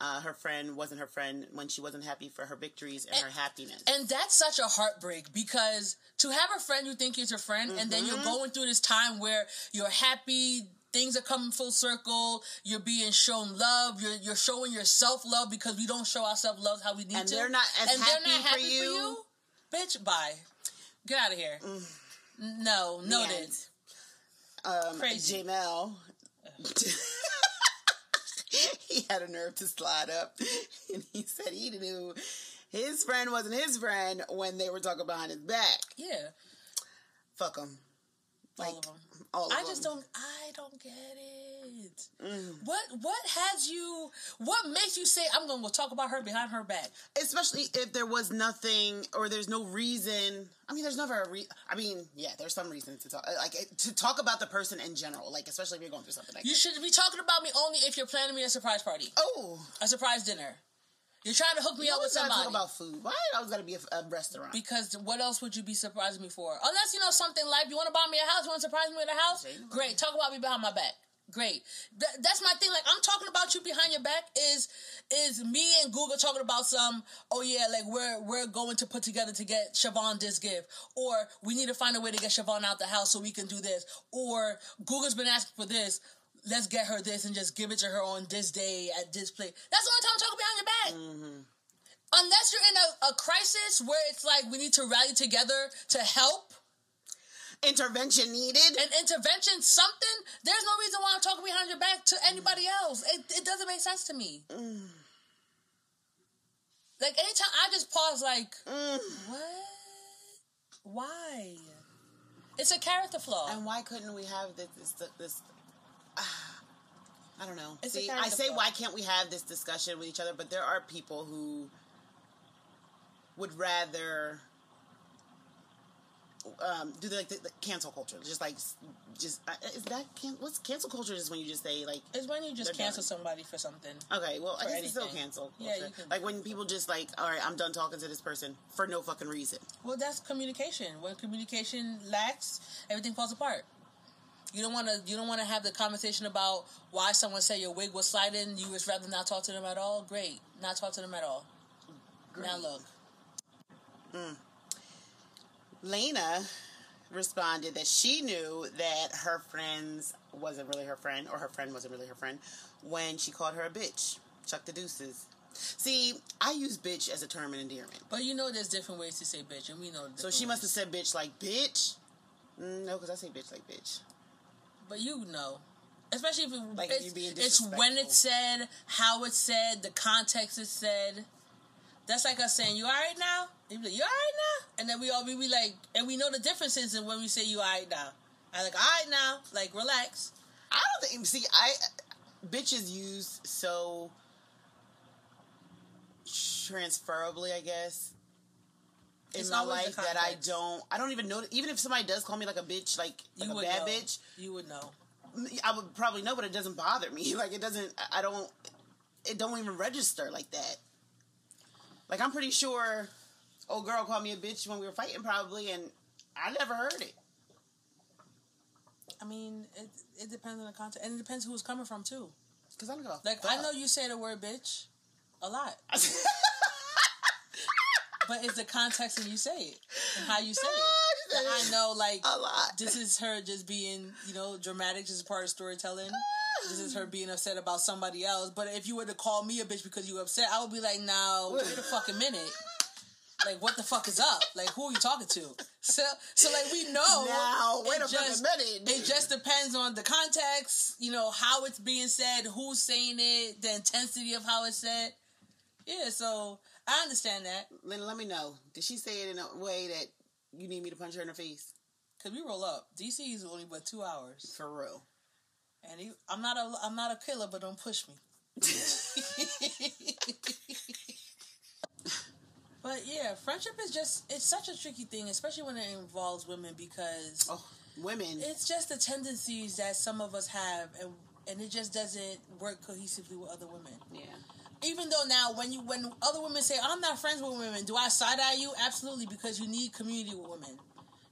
uh, her friend wasn't her friend when she wasn't happy for her victories and, and, her happiness. And that's such a heartbreak because to have a friend you think is your friend mm-hmm. and then you're mm-hmm. going through this time where you're happy, things are coming full circle, you're being shown love, you're you're showing yourself love because we don't show ourselves love how we need and to. They're not as and happy, they're not happy for, you. for you. Bitch, bye. Get out of here. Mm. No, noted. Um, Crazy. Jamel. he had a nerve to slide up, and he said he knew his friend wasn't his friend when they were talking behind his back. Yeah, fuck him. Like, all of them. All of I them. just don't. I don't get it. Mm. What What has you? What makes you say I'm going to go talk about her behind her back? Especially if there was nothing or there's no reason. I mean, there's never a re. I mean, yeah, there's some reason to talk. Like to talk about the person in general. Like especially if you're going through something. like You that. should be talking about me only if you're planning me a surprise party. Oh, a surprise dinner. You're trying to hook me you up with somebody. Talk about food. Why I was gonna be a, a, restaurant? Because what else would you be surprising me for? Unless you know something like you want to buy me a house, you want to surprise me with a house. Great. Talk about me behind my back. Great. Th- that's my thing. Like I'm talking about you behind your back is is me and Guga talking about some. Oh yeah, like we're we're going to put together to get Schvonne this gift, or we need to find a way to get Schvonne out the house so we can do this, or Guga's been asking for this let's get her this and just give it to her on this day at this place. That's the only time I'm talking behind your back. Mm-hmm. Unless you're in a, a crisis where it's like we need to rally together to help. Intervention needed. An intervention, something. There's no reason why I'm talking behind your back to anybody else. It, it doesn't make sense to me. Mm. Like anytime I just pause, like, mm. what? Why? It's a character flaw. And why couldn't we have this this, this I don't know. It's See, I say, why can't we have this discussion with each other? But there are people who would rather um, do the, like the, the, cancel culture, just like just uh, is that can, what's cancel culture? Is when you just say like it's when you just cancel done. somebody for something. Okay, well I guess it's still cancel. Culture. Yeah, you can, like when people just like, all right, I'm done talking to this person for no fucking reason. Well, that's communication. When communication lacks, everything falls apart. You don't want to. You don't want to have the conversation about why someone said your wig was sliding. You would rather not talk to them at all. Great, not talk to them at all. Great. Now look. Mm. Lena responded that she knew that her friends wasn't really her friend, or her friend wasn't really her friend, when she called her a bitch. Chuck the deuces. See, I use bitch as a term of endearment. But you know, there's different ways to say bitch, and we know. So she must have said bitch like bitch. Mm, no, because I say bitch like bitch. But you know. Especially if it, like it's, it's when it's said, how it's said, the context is said. That's like us saying, "You all right now?" You be like, "You all right now?" And then we all be, be like, and we know the differences in when we say, "You all right now." I like, "All right now," like relax. I don't think. See, I bitches use so transferably, I guess in it's my life that I don't. I don't even know. Even if somebody does call me like a bitch, like, like a bad know. bitch, you would know. I would probably know, but it doesn't bother me. Like it doesn't. I don't. It don't even register like that. Like I'm pretty sure, old girl called me a bitch when we were fighting, probably, and I never heard it. I mean, it it depends on the context, and it depends who it's coming from too. Because I don't know. Like I know you say the word bitch a lot. but it's the context and you say it and how you say it. That I know, like a lot. This is her just being, you know, dramatic. Is part of storytelling. This is her being upset about somebody else. But if you were to call me a bitch because you were upset, I would be like, now wait a fucking minute." Like what the fuck is up? Like who are you talking to? So so like we know now. Wait a just, minute. It just depends on the context, you know, how it's being said, who's saying it, the intensity of how it's said. Yeah, so I understand that. Then let me know. Did she say it in a way that you need me to punch her in the face? Cause we roll up. DC is only but two hours for real. And he, I'm not a I'm not a killer, but don't push me. but yeah, friendship is just it's such a tricky thing, especially when it involves women because oh, women. It's just the tendencies that some of us have, and and it just doesn't work cohesively with other women. Yeah even though now when you when other women say I'm not friends with women, do I side eye you? Absolutely, because you need community with women.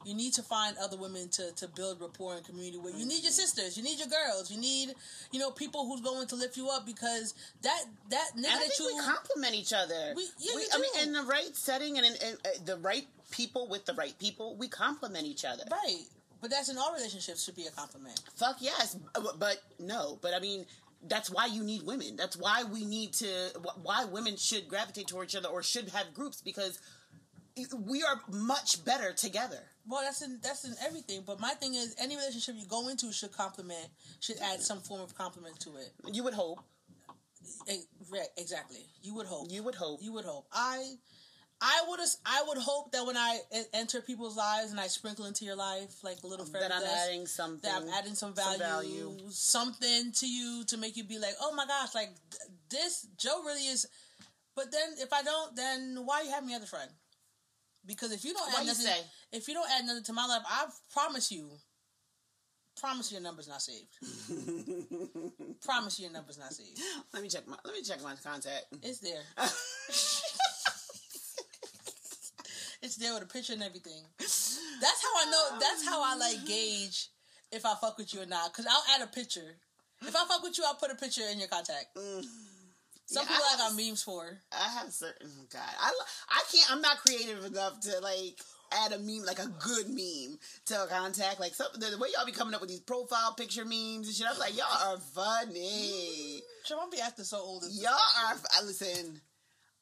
You need to find other women to, to build rapport and community with. You need your sisters. You need your girls. You need, you know, people who's going to lift you up because that that nigga I that you we complement each other. We, yeah, we, I mean, in the right setting and in, in uh, the right people with the right people, we complement each other. Right. But that's in all relationships should be a compliment. Fuck yes, but no. But I mean, that's why you need women. That's why we need to. Why women should gravitate toward each other or should have groups because we are much better together. Well, that's in that's in everything. But my thing is, any relationship you go into should complement, should add some form of compliment to it. You would hope. Eh, exactly. You would hope. You would hope. You would hope. I I would I would hope that when I enter people's lives and I sprinkle into your life like a little fairy that I'm dust, adding something, that I'm adding some value, some value, something to you to make you be like, oh my gosh, like this Jae really is. But then if I don't, then why you have me as a friend? Because if you don't what add nothing, say? if you don't add nothing to my life, I promise you, promise your number's not saved. promise your number's not saved. Let me check my let me check my contact. It's there. It's there with a picture and everything. That's how I know. That's how I like gauge if I fuck with you or not. Cause I'll add a picture. If I fuck with you, I'll put a picture in your contact. Mm. Mm. Some yeah, people I, got memes for. I have certain God. I I can't. I'm not creative enough to like add a meme like a good meme to a contact. Like some the way y'all be coming up with these profile picture memes and shit. I'm like, y'all are funny. Sure, I'm be acting so old. Y'all are. I Listen.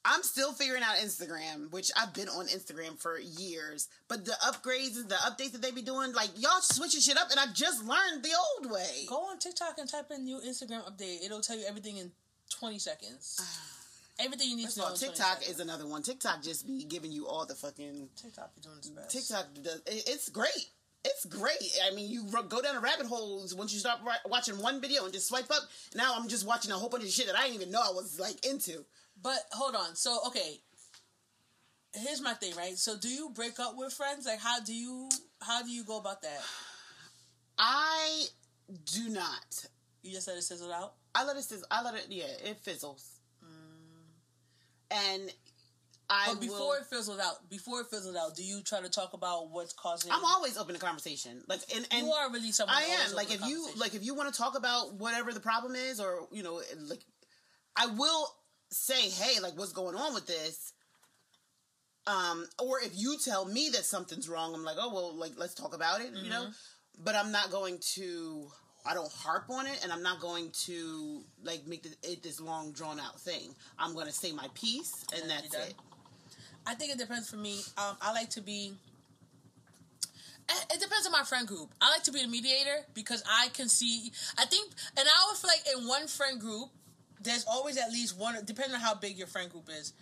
I'm still figuring out Instagram, which I've been on Instagram for years. But the upgrades and the updates that they be doing, like y'all switching shit up, and I just learned the old way. Go on TikTok and type in new Instagram update. It'll tell you everything in 20 seconds. Ah. everything you need First to know. All, TikTok is another one. TikTok just be giving you all the fucking. TikTok be doing its best. TikTok does. It's great. It's great. I mean, you go down a rabbit holes once you start watching one video and just swipe up. Now I'm just watching a whole bunch of shit that I didn't even know I was like into. But hold on. So okay, here's my thing, right? So do you break up with friends? Like how do you how do you go about that? I do not. You just let it sizzle out. I let it sizzle. I let it. Yeah, it fizzles. Mm. And I. But before will, it fizzles out, before it fizzles out, do you try to talk about what's causing? I'm always open to conversation. Like, and, and you are really someone. I am. Like, if you like, if you want to talk about whatever the problem is, or you know, like, I will say, hey, like, what's going on with this? Um, or if you tell me that something's wrong, I'm like, oh, well, like, let's talk about it, mm-hmm. you know? Mm-hmm. But I'm not going to, I don't harp on it, and I'm not going to, like, make it this long, drawn out thing. I'm going to say my piece, and that's it. I think it depends for me. Um, I like to be. It depends on my friend group. I like to be a mediator because I can see. I think, and I always feel like in one friend group, there's always at least one, depending on how big your friend group is.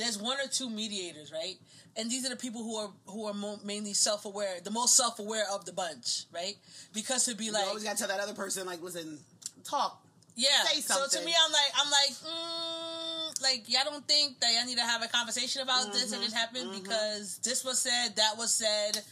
There's one or two mediators, right? And these are the people who are who are mo- mainly self aware, the most self aware of the bunch, right? Because to be like, you always gotta tell that other person, like, listen, talk, yeah. So to me, I'm like, I'm like, mm, like, y'all don't think that y'all need to have a conversation about mm-hmm, this and it happened mm-hmm. because this was said, that was said,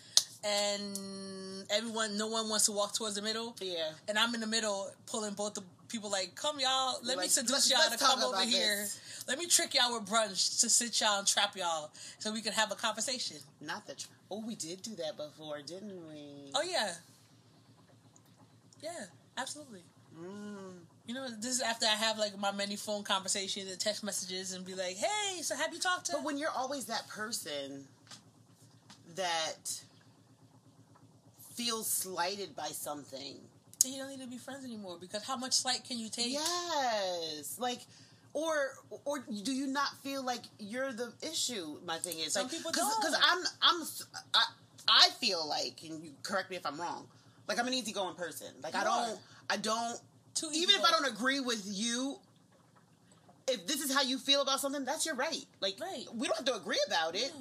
and everyone, no one wants to walk towards the middle. Yeah. And I'm in the middle, pulling both the people like, come y'all, let like, me seduce y'all to come over here. Let me trick y'all with brunch to sit y'all and trap y'all so we can have a conversation. Not that. Oh, we did do that before, didn't we? Oh yeah. Yeah, absolutely. Mm. You know, this is after I have like my many phone conversations and text messages and be like, "Hey, so have you talked to?" But when you're always that person that feels slighted by something, you don't need to be friends anymore because how much slight can you take? Yes, like. Or, or do you not feel like you're the issue? My thing is, like, people. Because I'm, I'm, I, I feel like, and you correct me if I'm wrong. Like I'm an easygoing person. Like you I don't, are. I don't. Too even if I don't agree with you, if this is how you feel about something, that's your right. Like, right. we don't have to agree about it.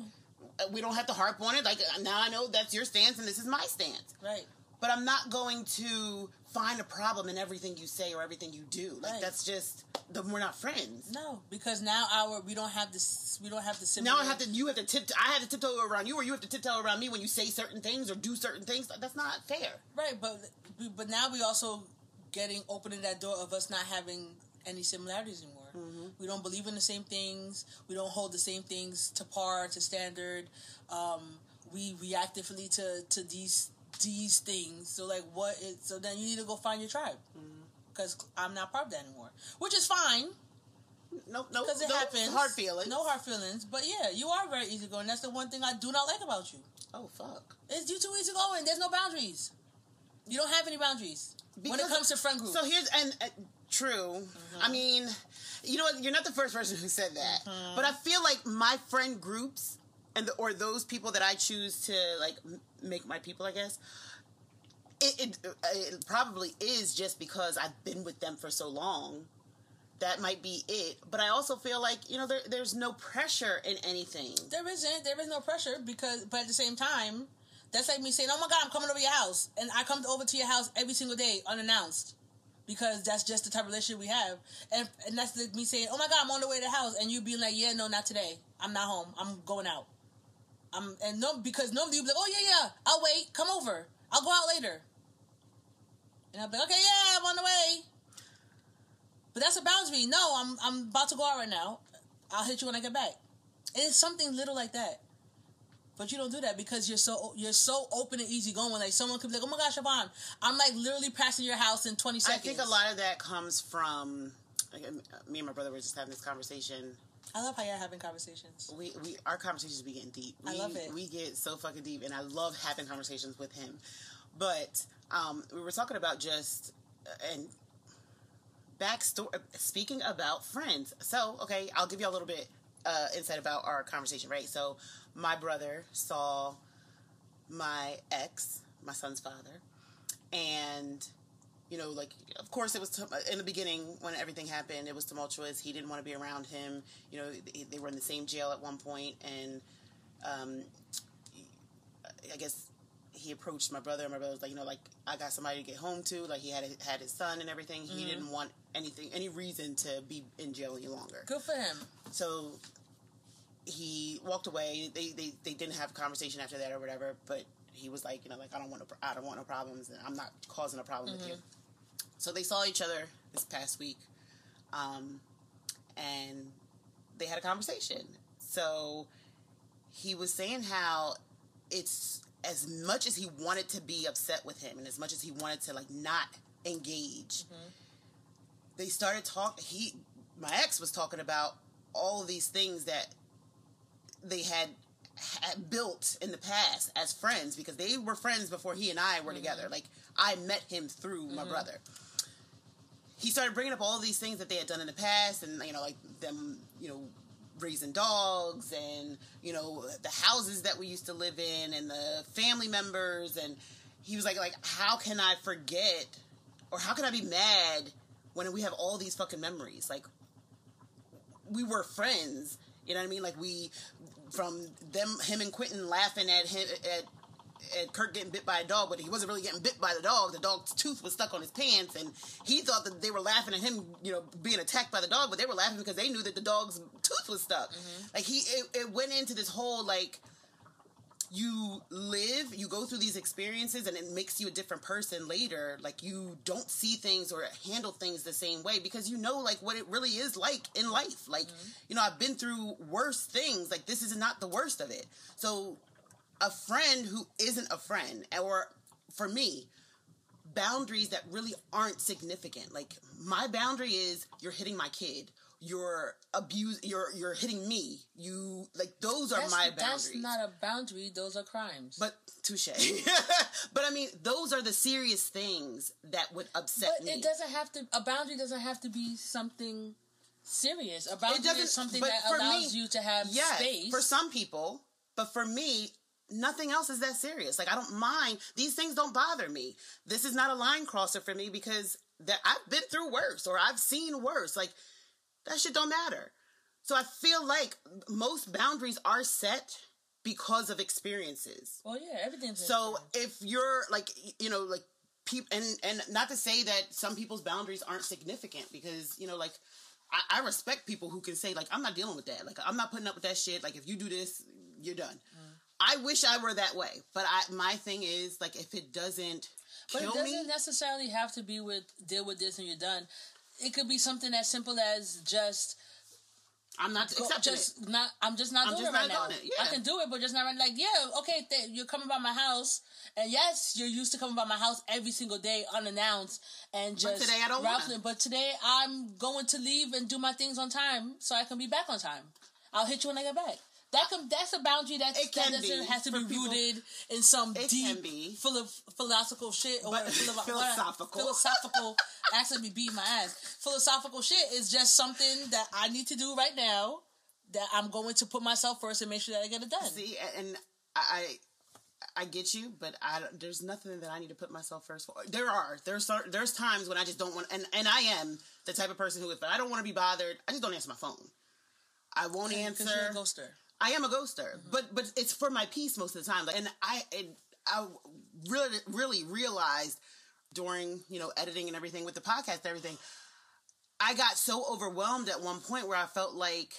No. We don't have to harp on it. Like, now I know that's your stance and this is my stance. Right. But I'm not going to find a problem in everything you say or everything you do. Like right. that's just then we're not friends. No, because now our we don't have this we don't have the similar. Now I have to you have to tip I have to tiptoe around you or you have to tiptoe around me when you say certain things or do certain things. That's not fair. Right, but but now we also getting opening that door of us not having any similarities anymore. Mm-hmm. We don't believe in the same things. We don't hold the same things to par to standard. Um, we react differently to to these these things. So like, what is so then you need to go find your tribe because mm-hmm. I'm not part of that anymore, which is fine. No, no, because it no happens. Hard feelings. No hard feelings. But yeah, you are very easygoing. That's the one thing I do not like about you. Oh fuck! It's you too easygoing. There's no boundaries. You don't have any boundaries because, when it comes to friend groups. So here's and uh, true. Mm-hmm. I mean, you know, you're not the first person who said that, mm-hmm. but I feel like my friend groups and the, or those people that I choose to like make my people, I guess. It, it, it probably is just because I've been with them for so long. That might be it, but I also feel like you know there, there's no pressure in anything. There isn't. There is no pressure because, but at the same time, that's like me saying, "Oh my God, I'm coming over your house," and I come over to your house every single day unannounced because that's just the type of relationship we have. And, and that's like me saying, "Oh my God, I'm on the way to the house," and you being like, "Yeah, no, not today. I'm not home. I'm going out." I'm and no because nobody will be like, oh yeah, yeah, I'll wait, come over, I'll go out later. And I'll be like, okay, yeah, I'm on the way. But that's a boundary. No, I'm I'm about to go out right now. I'll hit you when I get back. And it's something little like that. But you don't do that because you're so you're so open and easy going. Like someone could be like, "Oh my gosh, Schvonne, I'm like literally passing your house in 20 seconds." I think a lot of that comes from like, me and my brother were just having this conversation I love how y'all having conversations. We we our conversations be getting deep. We, I love it. We get so fucking deep, and I love having conversations with him. But um, we were talking about just uh, and backstory. Speaking about friends, so okay, I'll give you a little bit uh, insight about our conversation. Right, so my brother saw my ex, my son's father, and you know, like of course it was in the beginning when everything happened. It was tumultuous. He didn't want to be around him. You know, they were in the same jail at one point, and um, I guess he approached my brother. And my brother was like, you know, like I got somebody to get home to. Like he had had his son and everything. He mm-hmm. didn't want anything, any reason to be in jail any longer. Good for him. So he walked away. They they they didn't have a conversation after that or whatever. But he was like, you know, like I don't want no, I don't want no problems, and I'm not causing a problem mm-hmm. with you. So they saw each other this past week, um, and they had a conversation. So he was saying how it's as much as he wanted to be upset with him, and as much as he wanted to like not engage. Mm-hmm. They started talking. He, my ex, was talking about all these things that they had built in the past as friends because they were friends before he and I were mm-hmm. together. Like I met him through mm-hmm. my brother. He started bringing up all these things that they had done in the past, and you know, like them, you know, raising dogs, and you know, the houses that we used to live in, and the family members, and he was like, like, how can I forget, or how can I be mad when we have all these fucking memories? Like, we were friends. You know what I mean? Like we from them, him and Quentin laughing at him at at Kirk getting bit by a dog, but he wasn't really getting bit by the dog. The dog's tooth was stuck on his pants, and he thought that they were laughing at him, you know, being attacked by the dog, but they were laughing because they knew that the dog's tooth was stuck. Mm-hmm. Like he, it, it went into this whole like you live, you go through these experiences, and it makes you a different person later. Like you don't see things or handle things the same way because you know like what it really is like in life. Like mm-hmm. you know, I've been through worse things. Like this is not the worst of it. So a friend who isn't a friend, or for me, boundaries that really aren't significant. Like my boundary is you're hitting my kid you're abuse you're you're hitting me. You like those are that's, my boundaries that's not a boundary those are crimes. But touche. But i mean those are the serious things that would upset but me. it doesn't have to a boundary doesn't have to be something serious. A boundary is something that allows me, you to have yes, space. for some people but for me nothing else is that serious. Like i don't mind. These things don't bother me. This is not a line crosser for me because that i've been through worse or i've seen worse. Like that shit don't matter. So I feel like most boundaries are set because of experiences. Well, yeah, everything's. So if you're like, you know, like people, and and not to say that some people's boundaries aren't significant, because you know, like I, I, respect people who can say like, I'm not dealing with that. Like I'm not putting up with that shit. Like if you do this, you're done. Mm. I wish I were that way, but I my thing is like if it doesn't. But it doesn't me, necessarily have to be with deal with this and you're done. It could be something as simple as just I'm not Go, just it. not. I'm just not I'm doing just it right now. Yeah. I can do it, but just not right. Like, yeah, okay, th- you're coming by my house, and yes, you're used to coming by my house every single day unannounced, and just but today I don't want. But today I'm going to leave and do my things on time, so I can be back on time. I'll hit you when I get back. That can, that's a boundary that's, it that doesn't have to be people, rooted in some deep, full of philosophical shit or but, philosophical. Philosophical. actually, be beating my ass. Philosophical shit is just something that I need to do right now. That I'm going to put myself first and make sure that I get it done. See, and I, I get you, but I there's nothing that I need to put myself first for. There are there's there's times when I just don't want, and and I am the type of person who if I don't want to be bothered, I just don't answer my phone. I won't answer. You're a ghoster. I am a ghoster, mm-hmm. but but it's for my peace most of the time. Like, and I and I really really realized during you know editing and everything with the podcast and everything, I got so overwhelmed at one point where I felt like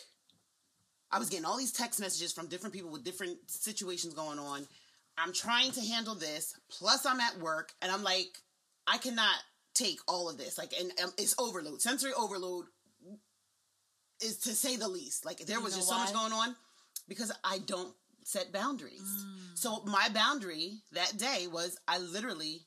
I was getting all these text messages from different people with different situations going on. I'm trying to handle this, plus I'm at work, and I'm like, I cannot take all of this. Like, and um, it's overload, sensory overload is to say the least. Like, there was just why? so much going on because I don't set boundaries. Mm. So my boundary that day was I literally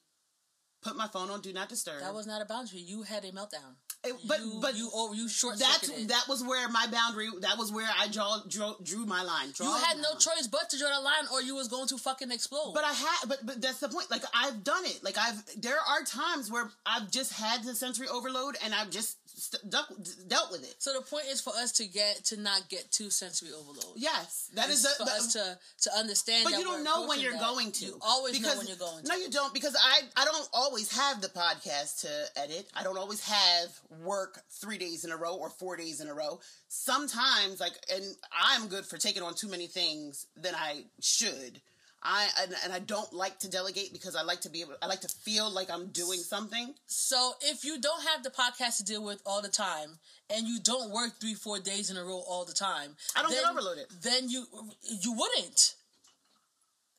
put my phone on do not disturb. That was not a boundary. You had a meltdown. It, but you, but you oh you short that's that was where my boundary that was where I draw, drew, drew my line. Draw you had no line. choice but to draw the line, or you was going to fucking explode. But I had, but but that's the point. Like I've done it. Like I've there are times where I've just had the sensory overload, and I've just st- dealt with it. So the point is for us to get to not get too sensory overload. Yes, that is for us to to understand. But you don't know when you're going to. You always because, know when you're going. to. No, you don't because I I don't always have the podcast to edit. I don't always have work three days in a row or four days in a row. Sometimes like, and I'm good for taking on too many things than I should. I and, and, I don't like to delegate because I like to be able I like to feel like I'm doing something. So if you don't have the podcast to deal with all the time and you don't work 3 4 days in a row all the time, I don't then, get overloaded. Then you you wouldn't.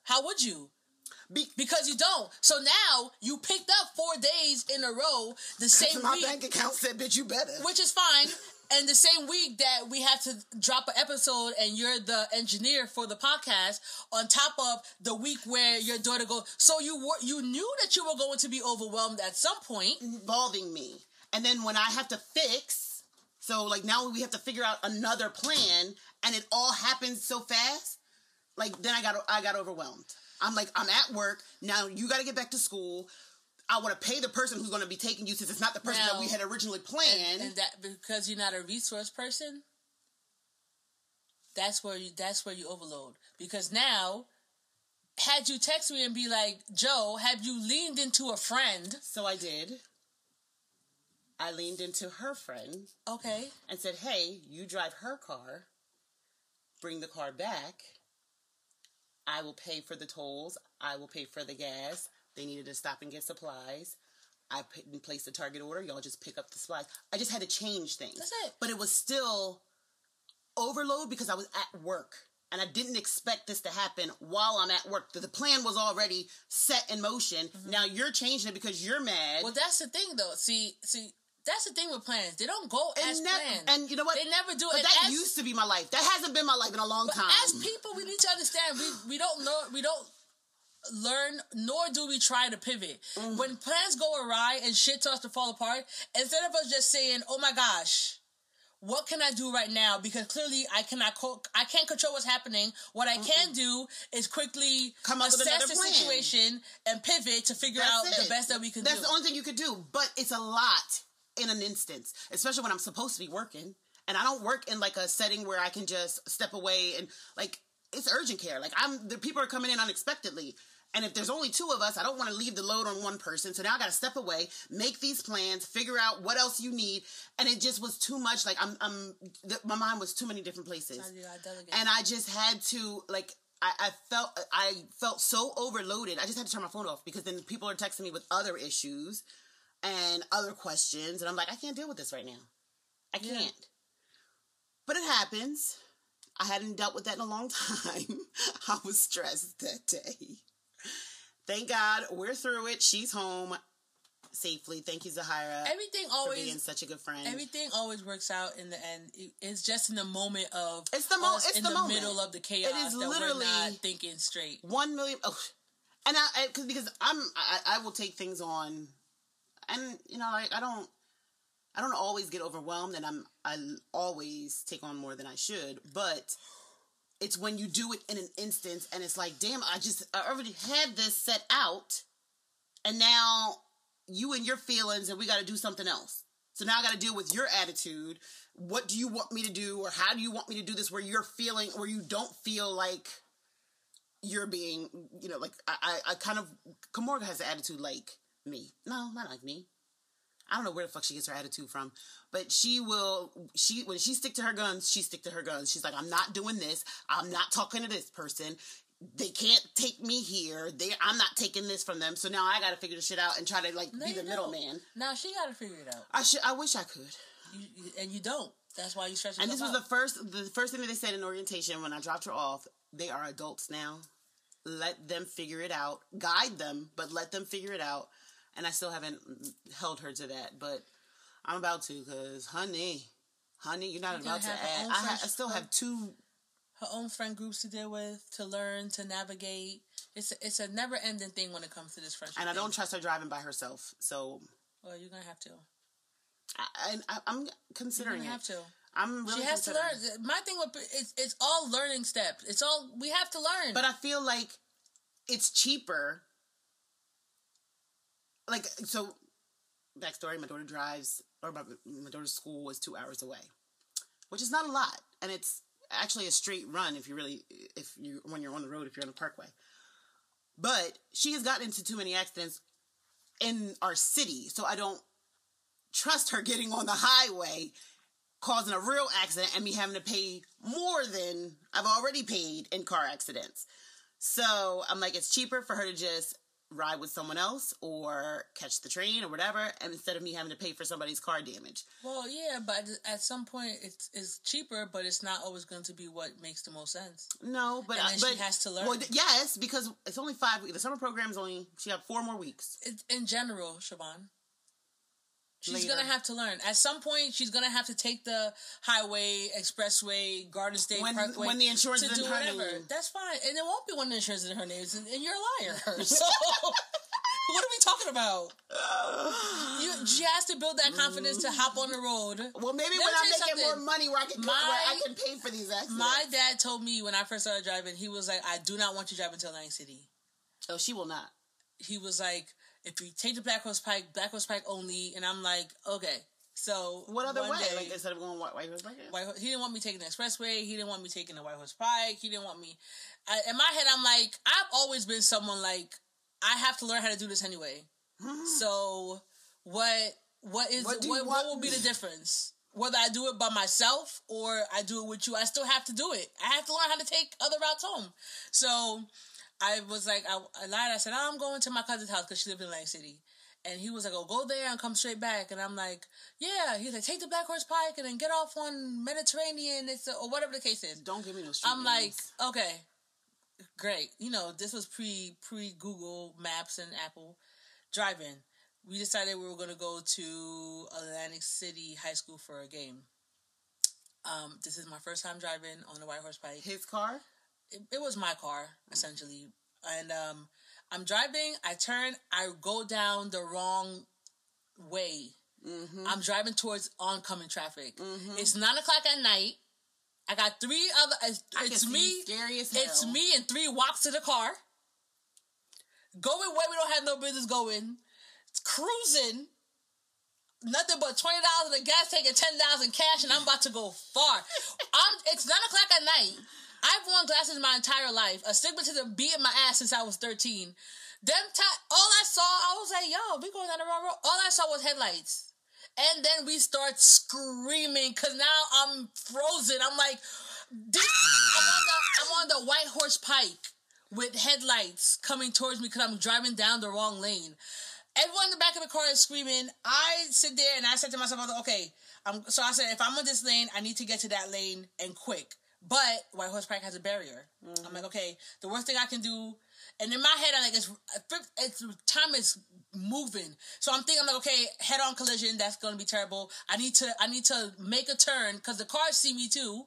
How would you? Be- because you don't. So now you picked up four days in a row the same my week. bank account said, "Bitch, you better." Which is fine and the same week that we have to drop an episode and you're the engineer for the podcast on top of the week where your daughter goes so you were you knew that you were going to be overwhelmed at some point. Involving me. And then when i have to fix so like now we have to figure out another plan and it all happens so fast like then i got i got overwhelmed. I'm like i'm at work. Now you got to get back to school I want to pay the person who's going to be taking you since it's not the person now, that we had originally planned. And, and, that because you're not a resource person, that's where you that's where you overload. Because now, had you text me and be like, Jae, have you leaned into a friend? So I did. I leaned into her friend. Okay. And said, Hey, you drive her car. Bring the car back. I will pay for the tolls. I will pay for the gas. They needed to stop and get supplies. I put in place the target order. Y'all just pick up the supplies. I just had to change things. That's it. But it was still overload because I was at work. And I didn't expect this to happen while I'm at work. The plan was already set in motion. Mm-hmm. Now you're changing it because you're mad. Well, that's the thing, though. See, see, that's the thing with plans. They don't go and as never, planned. And you know what? They never do but it. That as, used to be my life. That hasn't been my life in a long time. As people, we need to understand we we don't know we don't learn nor do we try to pivot. Mm. When plans go awry and shit starts to fall apart, instead of us just saying, "Oh my gosh, what can I do right now?" Because clearly I cannot co- I can't control what's happening. What I Mm-mm. can do is quickly Come up assess the plan. situation and pivot to figure That's out it. the best that we can do. That's do. the only thing you could do, but it's a lot in an instance, especially when I'm supposed to be working. And I don't work in like a setting where I can just step away and like it's urgent care. Like I'm the people are coming in unexpectedly And if there's only two of us, I don't want to leave the load on one person. So now I got to step away, make these plans, figure out what else you need. And it just was too much. Like I'm, I'm, the, my mind was too many different places. And I just had to like, I, I, felt, I felt so overloaded. I just had to turn my phone off because then people are texting me with other issues and other questions. And I'm like, I can't deal with this right now. I can't. Yeah. But it happens. I hadn't dealt with that in a long time. I was stressed that day. Thank God we're through it. She's home safely. Thank you, Zahira. Everything always being such a good friend. Everything always works out in the end. It's just in the moment of it's the moment. It's in the, the middle of the chaos. It is literally not thinking straight. One million. Oh, and I because because I'm I, I will take things on, and you know like I don't I don't always get overwhelmed, and I'm I always take on more than I should, but it's when you do it in an instance and it's like, damn, I just I already had this set out, and now you and your feelings, and we got to do something else. So now I got to deal with your attitude. What do you want me to do, or how do you want me to do this? Where you're feeling, where you don't feel like you're being, you know, like I, I, I kind of Kamorga has an attitude like me. No, not like me. I don't know where the fuck she gets her attitude from, but she will. She when she stick to her guns, she stick to her guns. She's like, I'm not doing this. I'm not talking to this person. They can't take me here. They, I'm not taking this from them. So now I got to figure this shit out and try to like no, be the middleman. Now she got to figure it out. I should. I wish I could. You, you, and you don't. That's why you stress. And this was out. the first. The first thing that they said in orientation when I dropped her off. They are adults now. Let them figure it out. Guide them, but let them figure it out and I still haven't held her to that, but I'm about to because, honey, honey, you're not about to add. I, ha- I, still have two. Her own friend groups to deal with, to learn, to navigate. It's a, it's a never ending thing when it comes to this friendship. And I don't thing. trust her driving by herself, so. Well, you're gonna have to. I, I am considering you have to. I'm really she has to learn. My thing with it's it's all learning steps. It's all we have to learn. But I feel like it's cheaper like so backstory my daughter drives or my, my daughter's school is two hours away which is not a lot. And it's actually a straight run if you really if you when you're on the road if you're on the parkway. But she has gotten into too many accidents in our city so i don't trust her getting on the highway causing a real accident and me having to pay more than i've already paid in car accidents. So i'm like it's cheaper for her to just ride with someone else or catch the train or whatever, and instead of me having to pay for somebody's car damage. Well, yeah, but at some point it's, it's cheaper, but it's not always going to be what makes the most sense. No, but and but she has to learn. Well, yes, because it's only five. weeks. The summer program is only she got four more weeks. It, in general, Schvonne. She's Later. gonna have to learn. At some point, she's gonna have to take the highway, expressway, Garden State when, Parkway when the insurance to do whatever. Name. That's fine, and it won't be when the insurance is in her name, and, and you're a liar. So, what are we talking about? You, she has to build that confidence to hop on the road. Well, maybe when I'm making more money, where I can my, where I can pay for these accidents. My dad told me when I first started driving, he was like, "I do not want you driving to Atlantic City." Oh, she will not. He was like, if you take the Black Horse Pike, Black Horse Pike only, and I'm like, okay. So what other way? Day, like instead of going White, White Horse Pike? White, he didn't want me taking the expressway. He didn't want me taking the White Horse Pike. He didn't want me. I, in my head, I'm like, I've always been someone like I have to learn how to do this anyway. so what? What is what, what, what will be the difference? Whether I do it by myself or I do it with you, I still have to do it. I have to learn how to take other routes home. So I was like, I, I lied. I said, oh, I'm going to my cousin's house because she lived in Lang City. And he was like, oh, go there and come straight back. And I'm like, yeah. He's like, take the Black Horse Pike and then get off on Mediterranean. It's a, or whatever the case is. Don't give me no I'm like, okay, great. You know, this was pre pre Google Maps and Apple driving. We decided we were going to go to Atlantic City High School for a game. Um, this is my first time driving on the White Horse Pike. His car? It, it was my car essentially, and um, I'm driving. I turn. I go down the wrong way. Mm-hmm. I'm driving towards oncoming traffic. Mm-hmm. It's nine o'clock at night. I got three other. It's, it's me. It's me and three walks to the car. Going where we don't have no business going. It's cruising. Nothing but twenty dollars in the gas tank and ten dollars in cash, and I'm about to go far. I'm, it's nine o'clock at night. I've worn glasses my entire life. Astigmatism beat in my ass since I was 13. Them t- all I saw, I was like, yo, we going down the wrong road. All I saw was headlights. And then we start screaming because now I'm frozen. I'm like, this, I'm, on the, I'm on the White Horse Pike with headlights coming towards me because I'm driving down the wrong lane. Everyone in the back of the car is screaming. I sit there and I said to myself, okay, I'm, so I said, if I'm on this lane, I need to get to that lane and quick. But White Horse Pike has a barrier. Mm-hmm. I'm like, okay, the worst thing I can do and in my head, I'm like, it's, it's time is moving. So I'm thinking, I'm like, okay, head on collision, that's gonna be terrible. I need to, I need to make a turn because the cars see me too.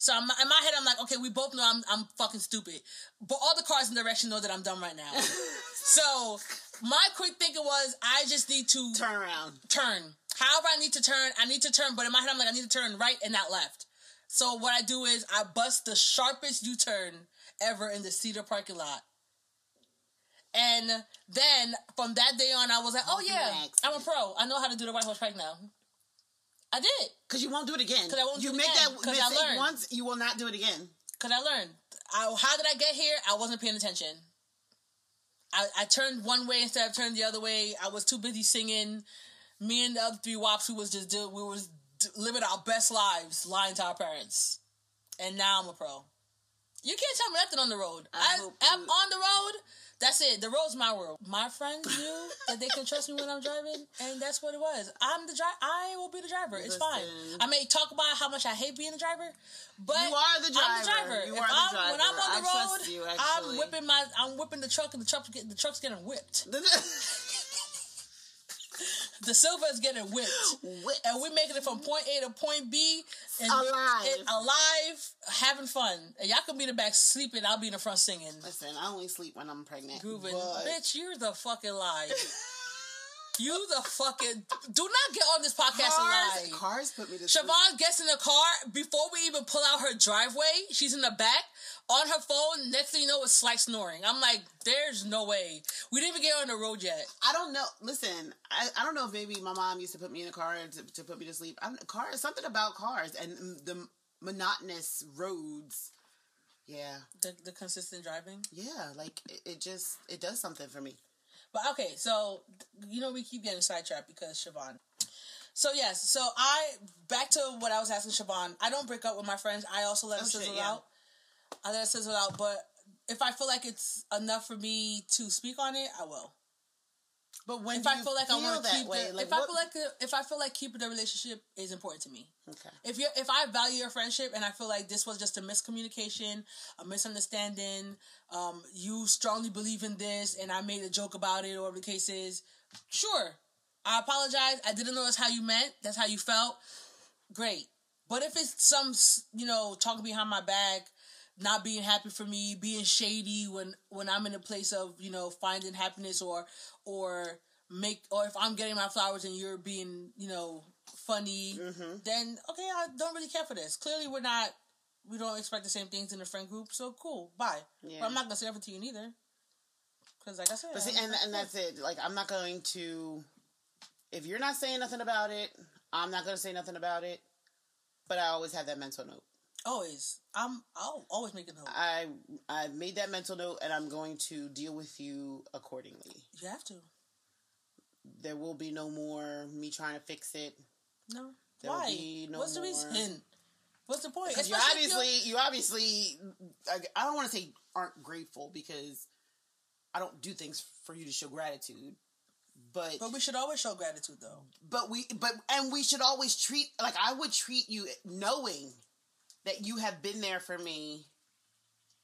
So I'm, in my head, I'm like, okay, we both know I'm, I'm fucking stupid, but all the cars in the direction know that I'm dumb right now. so my quick thinking was, I just need to turn around, turn. However, I need to turn, I need to turn, but in my head, I'm like, I need to turn right and not left. So what I do is I bust the sharpest U-turn ever in the Cedar parking lot. And then from that day on, I was like, oh yeah, I'm a pro. I know how to do the white horse pike now. I did. Because you won't do it again. Because I won't you do it again. You make that mistake I learned. once, you will not do it again. Because I learned. I, how did I get here? I wasn't paying attention. I, I turned one way instead of turning the other way. I was too busy singing. Me and the other three wops who was just we was living our best lives, lying to our parents. And now I'm a pro. You can't tell me nothing on the road. I, am on the road. That's it. The road's my world. My friends knew that they can trust me when I'm driving, and that's what it was. I'm the driver. I will be the driver. It's Listen. fine. I may talk about how much I hate being the driver, but you are the driver. I'm the driver. You if are I'm, the driver. When I'm on the I road, you, I'm whipping my. I'm whipping the truck, and the truck. The truck's getting whipped. the silver is getting whipped. whipped. And we're making it from point A to point B. And alive. And alive, having fun. And y'all can be in the back sleeping, I'll be in the front singing. Listen, I only sleep when I'm pregnant. Grooving. But... Bitch, you're the fucking lie. You the fucking do not get on this podcast cars, and lie. Cars put me to Schvonne sleep. gets in the car before we even pull out her driveway. She's in the back on her phone. Next thing you know, it's slight snoring. I'm like, there's no way. We didn't even get on the road yet. I don't know. Listen, I, I don't know if maybe my mom used to put me in a car to, to put me to sleep. I'm, cars, something about cars and the monotonous roads. Yeah. The, the consistent driving? Yeah, like it, it just, it does something for me. But okay, so you know we keep getting sidetracked because Schvonne. So yes, so I back to what I was asking Schvonne. I don't break up with my friends. I also let oh, sizzle shit, yeah. out. I let it sizzle out, but if I feel like it's enough for me to speak on it, I will. But when if I feel like I want to keep way, the, like if what? I feel like if I feel like keeping the relationship is important to me. Okay. If you if I value your friendship and I feel like this was just a miscommunication, a misunderstanding, um, you strongly believe in this, and I made a joke about it, or whatever the case is, sure, I apologize. I didn't know that's how you meant. That's how you felt. Great. But if it's some, you know, talking behind my back, not being happy for me, being shady when when I'm in a place of you know finding happiness or or make or if I'm getting my flowers and you're being you know funny, mm-hmm. then okay, I don't really care for this. Clearly, we're not. We don't expect the same things in the friend group, so cool. Bye. Yeah. But I'm not gonna say everything to you neither. Because, like I said, but see, and and that's it. Like I'm not going to. If you're not saying nothing about it, I'm not gonna say nothing about it. But I always have that mental note. Always. I'm I'll always make a note. I I've made that mental note and I'm going to deal with you accordingly. You have to. There will be no more me trying to fix it. No. There Why? No What's more... the reason? What's the point? you obviously you obviously I, I don't want to say aren't grateful because I don't do things for you to show gratitude. But But we should always show gratitude though. But we but and we should always treat like I would treat you knowing that you have been there for me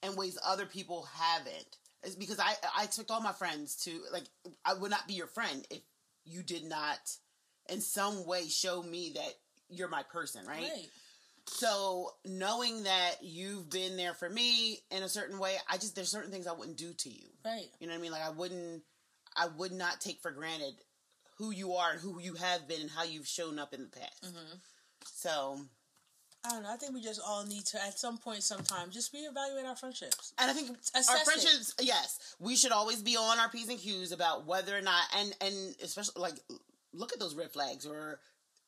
in ways other people haven't. It's because I I expect all my friends to like I would not be your friend if you did not in some way show me that you're my person, right? right? So knowing that you've been there for me in a certain way, I just there's certain things I wouldn't do to you. Right. You know what I mean? Like I wouldn't I would not take for granted who you are and who you have been and how you've shown up in the past. Mm-hmm. So I don't know. I think we just all need to, at some point, sometime, just reevaluate our friendships. And I think Assess our friendships, it. yes, we should always be on our p's and q's about whether or not, and and especially like, look at those red flags or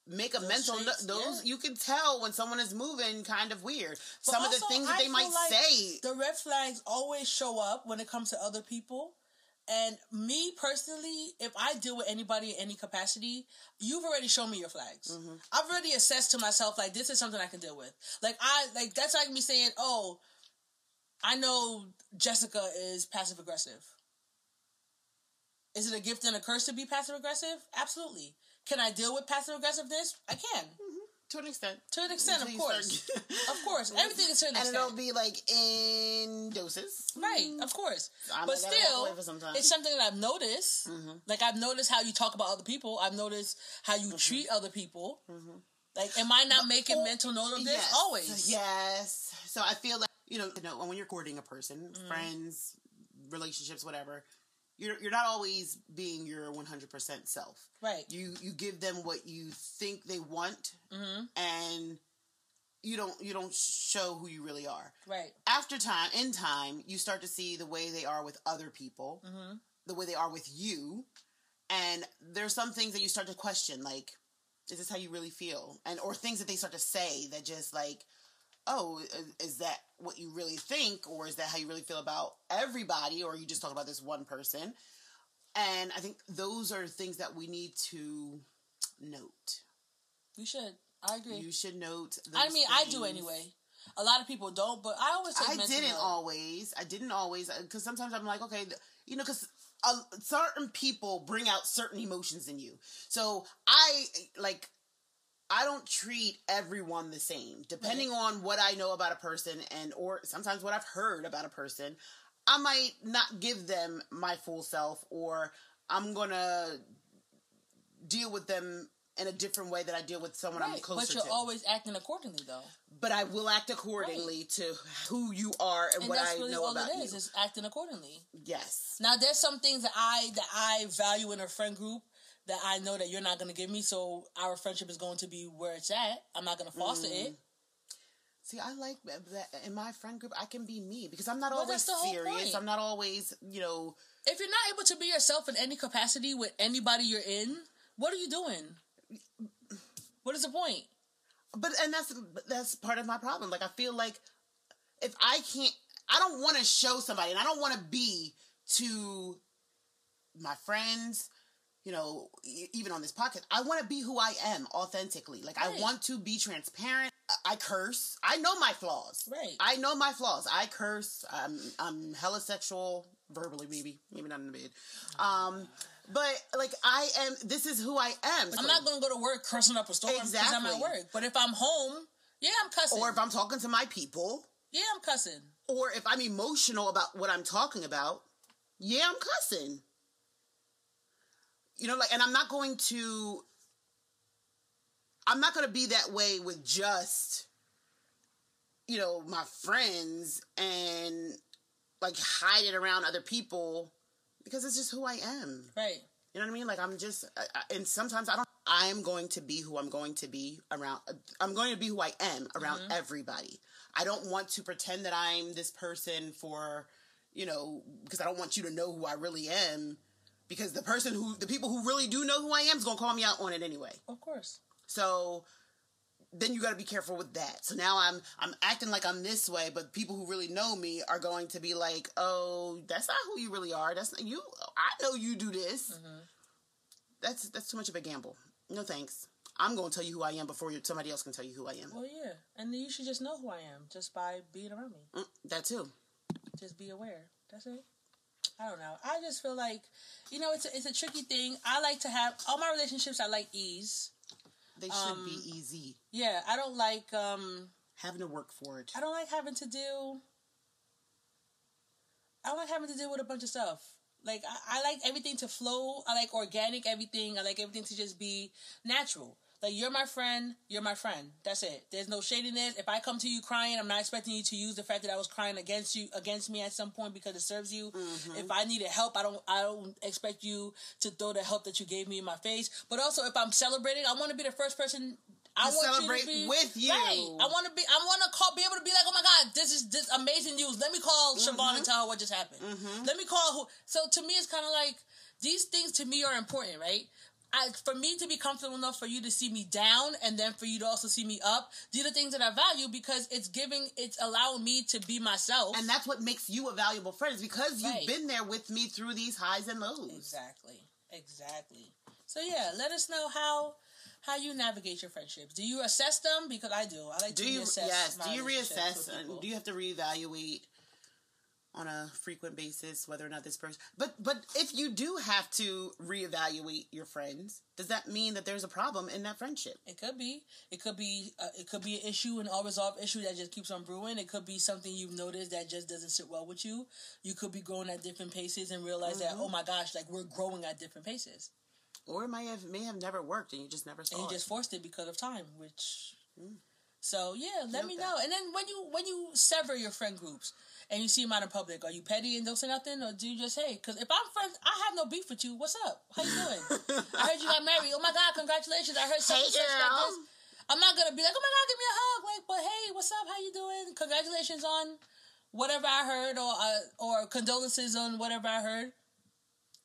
make a those mental traits, those yeah. you can tell when someone is moving kind of weird. But Some also, of the things that they might like say. The red flags always show up when it comes to other people. And me personally, if I deal with anybody in any capacity, you've already shown me your flags. Mm-hmm. I've already assessed to myself like this is something I can deal with. Like I like that's like me saying, "Oh, I know Jessica is passive aggressive." Is it a gift and a curse to be passive aggressive? Absolutely. Can I deal with passive aggressiveness? I can. To an extent. To an extent, of course. of course. Everything is to an extent. And it'll be like in doses. Right, of course. I'm but still, it's something that I've noticed. Mm-hmm. Like, I've noticed how you talk about other people. I've noticed how you mm-hmm. treat other people. Mm-hmm. Like, am I not but, making oh, mental note of this? Yes, Always. Yes. So I feel like, you know, you know when you're courting a person, mm-hmm. friends, relationships, whatever, you're you're not always being your 100% self. Right. You you give them what you think they want mm-hmm. and you don't you don't show who you really are. Right. After time in time you start to see the way they are with other people, mm-hmm. the way they are with you, and there's some things that you start to question like is this how you really feel? And or things that they start to say that just like oh, is that what you really think, or is that how you really feel about everybody, or you just talk about this one person? And I think those are things that we need to note. We should. I agree. You should note. I mean, things. I do anyway. A lot of people don't, but I always. I didn't note. always. I didn't always because sometimes I'm like, okay, you know, because certain people bring out certain emotions in you. So I like I don't treat everyone the same. Depending right. on what I know about a person and or sometimes what I've heard about a person, I might not give them my full self or I'm going to deal with them in a different way that I deal with someone right. I'm closer to. But you're to. always acting accordingly though. But I will act accordingly right. to who you are and, and what I really know about it is, you. Is acting accordingly. Yes. Now there's some things that I that I value in a friend group that I know that you're not going to give me, so our friendship is going to be where it's at. I'm not going to foster mm. it. See, I like that in my friend group. I can be me because I'm not well, always serious. I'm not always, you know. If you're not able to be yourself in any capacity with anybody you're in, what are you doing? What is the point? But and that's that's part of my problem. Like I feel like if I can't, I don't want to show somebody, and I don't want to be to my friends, you know, even on this podcast, I want to be who I am authentically. Like right. I want to be transparent. I curse. I know my flaws. Right. I know my flaws. I curse. I'm I'm hella sexual verbally, maybe maybe not in the bed. Um, but like I am. This is who I am. I'm not gonna go to work cursing up a storm because exactly. I'm at work. But if I'm home, yeah, I'm cussing. Or if I'm talking to my people, yeah, I'm cussing. Or if I'm emotional about what I'm talking about, yeah, I'm cussing you know, like, and I'm not going to, I'm not going to be that way with just, you know, my friends and like hide it around other people because it's just who I am. Right. You know what I mean? Like I'm just, I, and sometimes I don't. I am going to be who I'm going to be around. I'm going to be who I am around mm-hmm. everybody. I don't want to pretend that I'm this person for, you know, because I don't want you to know who I really am because the person who the people who really do know who I am is gonna call me out on it anyway. Of course. So then you got to be careful with that. So now I'm I'm acting like I'm this way, but people who really know me are going to be like, "Oh, that's not who you really are. That's not you. I know you do this." Mm-hmm. That's that's too much of a gamble. No thanks. I'm going to tell you who I am before you, somebody else can tell you who I am. Well, yeah, and you should just know who I am just by being around me. Mm, that too. Just be aware. That's it. I don't know. I just feel like, you know, it's a, it's a tricky thing. I like to have all my relationships. I like ease. They should um, be easy. Yeah, I don't like um having to work for it. I don't like having to do. I don't like having to deal with a bunch of stuff. Like I, I like everything to flow. I like organic everything. I like everything to just be natural. Like you're my friend, you're my friend. That's it. There's no shadiness. If I come to you crying, I'm not expecting you to use the fact that I was crying against you against me at some point because it serves you. Mm-hmm. If I needed help, I don't I don't expect you to throw the help that you gave me in my face. But also if I'm celebrating, I want to be the first person I want celebrate you be, with you. Right. I want to be. I want to call. Be able to be like, oh my god, this is this amazing news. Let me call mm-hmm. Siobhan and tell her what just happened. Mm-hmm. Let me call who. So to me, it's kind of like these things to me are important, right? I, for me to be comfortable enough for you to see me down and then for you to also see me up, these are things that I value because it's giving, it's allowing me to be myself. And that's what makes you a valuable friend is because you've been there with me through these highs and lows. Exactly. Exactly. So yeah, let us know how how you navigate your friendships. Do you assess them? Because I do. I like do to you, reassess. Yes. Do you reassess? do you have to reevaluate on a frequent basis whether or not this person? But but if you do have to reevaluate your friends, does that mean that there's a problem in that friendship? It could be. It could be. Uh, it could be an issue, an unresolved issue that just keeps on brewing. It could be something you've noticed that just doesn't sit well with you. You could be growing at different paces and realize mm-hmm. that oh my gosh, like we're growing at different paces. Or it may have may have never worked and you just never saw and you it. just forced it because of time, which. Mm. So yeah, let me know. And then when you when you sever your friend groups and you see him out in public, are you petty and don't say nothing, or do you just hey? Because if I'm friends, I have no beef with you. What's up? How you doing? I heard you got married. Oh my god, congratulations! I heard something hey, such like this. I'm not gonna be like, oh my god, give me a hug. Like, but hey, what's up? How you doing? Congratulations on whatever I heard, or uh, or condolences on whatever I heard,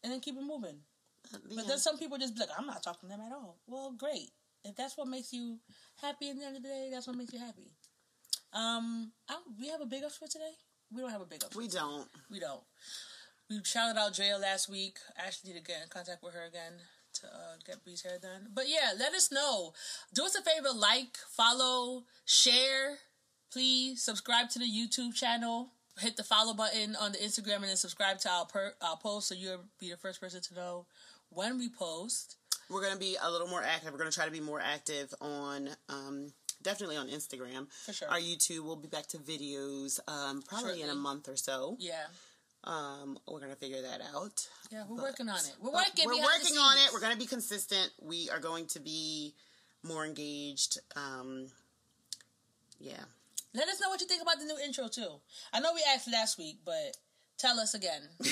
and then keep it moving. Yeah. But then some people just be like, I'm not talking to them at all. Well, great. If that's what makes you happy at the end of the day, that's what makes you happy. Um, I, we have a big up for today. We don't have a big ups. We don't. We don't. We shouted out Drea last week. Ashley need to get in contact with her again to uh, get Bree's hair done. But yeah, let us know. Do us a favor, like, follow, share, please. Subscribe to the YouTube channel. Hit the follow button on the Instagram and then subscribe to our per- our post so you'll be the first person to know when we post. We're gonna be a little more active. We're gonna try to be more active on um, definitely on Instagram. For sure. Our YouTube will be back to videos um, probably Shortly. in a month or so. Yeah. Um, we're gonna figure that out. Yeah, we're but, working on it. We're working. We're working on it. We're gonna be consistent. We are going to be more engaged. Um, yeah. Let us know what you think about the new intro too. I know we asked last week, but tell us again.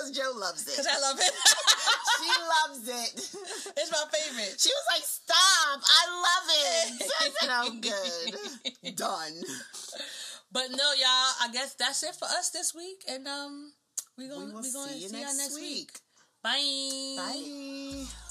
Because Joe loves it. Because I love it. she loves it. It's my favorite. She was like, "Stop! I love it." I said, "I'm good, done." But no, y'all. I guess that's it for us this week, and um, we gonna we, we gonna see you see next, next week. week. Bye. Bye.